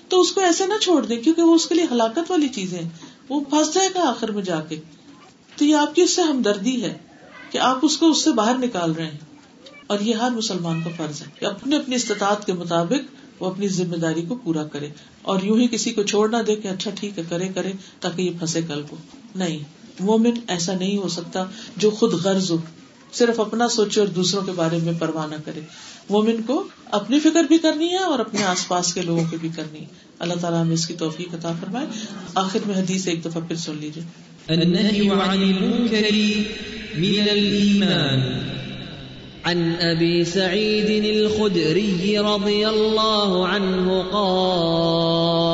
تو اس کو ایسے نہ چھوڑ دے، کیونکہ وہ اس کے لیے ہلاکت والی چیزیں وہ پھنس جائے گا آخر میں جا کے۔ تو یہ آپ کی اس سے ہمدردی ہے کہ آپ اس کو اس سے باہر نکال رہے ہیں۔ اور یہ ہر مسلمان کا فرض ہے کہ اپنے اپنی استطاعت کے مطابق وہ اپنی ذمہ داری کو پورا کرے اور یوں ہی کسی کو چھوڑ نہ دے کہ اچھا ٹھیک ہے، کرے کرے، تاکہ یہ پھنسے کل کو۔ نہیں، مومن ایسا نہیں ہو سکتا جو خود غرض ہو، صرف اپنا سوچے اور دوسروں کے بارے میں پرواہ نہ کرے۔ مومن کو اپنی فکر بھی کرنی ہے اور اپنے آس پاس کے لوگوں کی بھی کرنی ہے۔ اللہ تعالیٰ ہمیں اس کی توفیق عطا فرمائے۔ آخر میں حدیث ایک دفعہ پھر سن لیجیے عن ابي سعيد الخدري رضي الله عنه قال،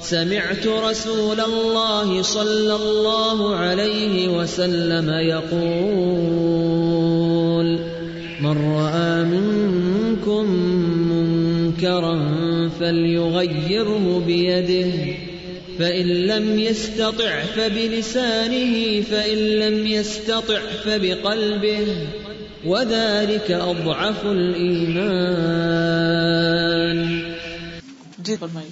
سمعت رسول الله صلى الله عليه وسلم يقول، من راى منكم منكرا فليغيره بيده، فإن لم يستطع فبلسانه، فإن لم يستطع فبقلبه. وذلك اضعف الايمان جی فرمائیے۔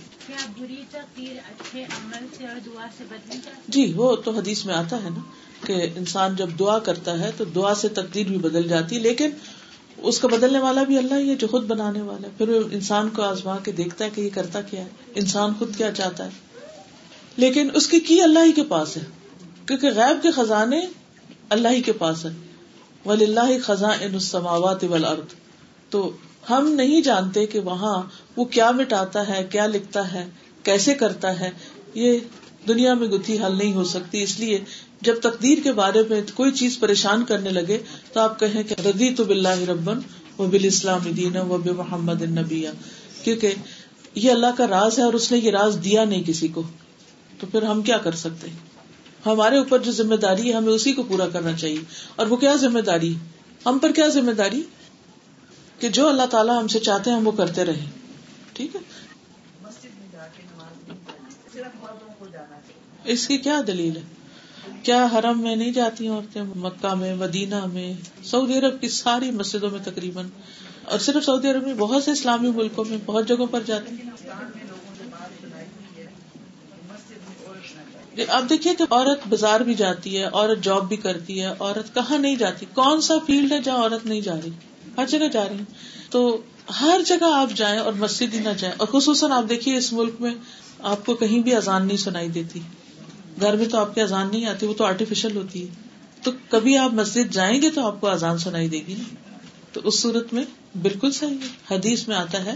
جی وہ تو حدیث میں آتا ہے نا کہ انسان جب دعا کرتا ہے تو دعا سے تقدیر بھی بدل جاتی لیکن اس کا بدلنے والا بھی اللہ ہی ہے جو خود بنانے والا ہے۔ پھر وہ انسان کو آزما کے دیکھتا ہے کہ یہ کرتا کیا ہے انسان خود کیا چاہتا ہے۔ لیکن اس کی کی اللہ ہی کے پاس ہے؟ کیونکہ غیب کے خزانے اللہ ہی کے پاس ہے۔ ولی اللہ خزاں السماوات والارض تو ہم نہیں جانتے کہ وہاں وہ کیا مٹاتا ہے، کیا لکھتا ہے، کیسے کرتا ہے۔ یہ دنیا میں گتھی حل نہیں ہو سکتی۔ اس لیے جب تقدیر کے بارے میں کوئی چیز پریشان کرنے لگے تو آپ کہیں کہ ردی تو بلّہ ربن و بال اسلام دین و بے محمد النبیہ کیونکہ یہ اللہ کا راز ہے اور اس نے یہ راز دیا نہیں کسی کو۔ تو پھر ہم کیا کر سکتے؟ ہمارے اوپر جو ذمہ داری ہے، ہمیں اسی کو پورا کرنا چاہیے۔ اور وہ کیا ذمہ داری؟ ہم پر کیا ذمہ داری؟ کہ جو اللہ تعالیٰ ہم سے چاہتے ہیں، ہم وہ کرتے رہیں۔ ٹھیک ہے؟ اس کی کیا دلیل ہے؟ کیا حرم میں نہیں جاتی عورتیں؟ مکہ میں، مدینہ میں، سعودی عرب کی ساری مسجدوں میں تقریباً۔ اور صرف سعودی عرب میں بہت سے اسلامی ملکوں میں، بہت جگہوں پر جاتی۔ ہیں اب دیکھیے کہ عورت بازار بھی جاتی ہے، عورت جاب بھی کرتی ہے، عورت کہاں نہیں جاتی؟ کون سا فیلڈ ہے جہاں عورت نہیں جا رہی؟ ہر جگہ جا رہی تو ہر جگہ آپ جائیں اور مسجد ہی نہ جائیں، اور خصوصاً آپ دیکھیے اس ملک میں آپ کو کہیں بھی اذان نہیں سنائی دیتی۔ گھر میں تو آپ کی اذان نہیں آتی، وہ تو آرٹیفیشل ہوتی ہے۔ تو کبھی آپ مسجد جائیں گے تو آپ کو اذان سنائی دے گی۔ تو اس صورت میں بالکل صحیح ہے۔ حدیث میں آتا ہے،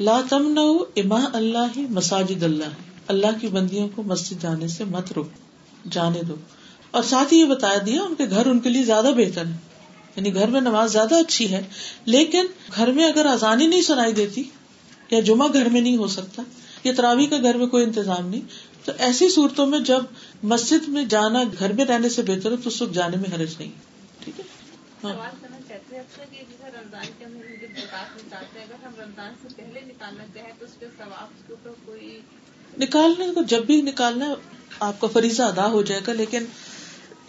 لا تم نہ اما اللہ مساجد اللہ۔ اللہ کی بندیوں کو مسجد جانے سے مت روک، جانے دو۔ اور ساتھ ہی یہ بتا دیا، ان کے گھر ان کے لیے زیادہ بہتر ہے یعنی گھر میں نماز زیادہ اچھی ہے، لیکن گھر میں اگر آزانی نہیں سنائی دیتی، یا جمعہ گھر میں نہیں ہو سکتا، یا تراوی کا گھر میں کوئی انتظام نہیں، تو ایسی صورتوں میں جب مسجد میں جانا گھر میں رہنے سے بہتر ہے، تو اس وقت جانے میں حرج نہیں۔ ٹھیک ہے؟ ہاں۔ نکالنے کو، جب بھی نکالنا آپ کا فریضہ ادا ہو جائے گا، لیکن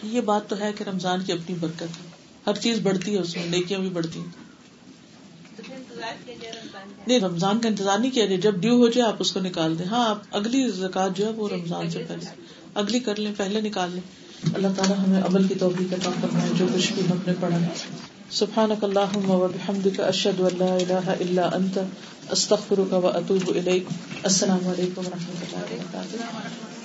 یہ بات تو ہے کہ رمضان کی اپنی برکت ہے۔ ہر چیز بڑھتی ہے اس میں، نیکیاں بھی بڑھتی ہیں۔ نہیں، رمضان کا انتظار نہیں کیا جائے۔ جب ڈیو ہو جائے، آپ اس کو نکال دیں۔ ہاں آپ اگلی زکات جو ہے، وہ رمضان سے پہلے۔ اگلی کر لیں، پہلے نکال لیں۔ اللہ تعالیٰ ہمیں عمل کی توفیق عطا فرمائے، جو کچھ بھی ہم نے پڑھا سبحانك اللهم وبحمدك اشهد ان لا اله الا انت استغفرك واتوب اليك السلام علیکم و رحمۃ اللہ وبرکاتہ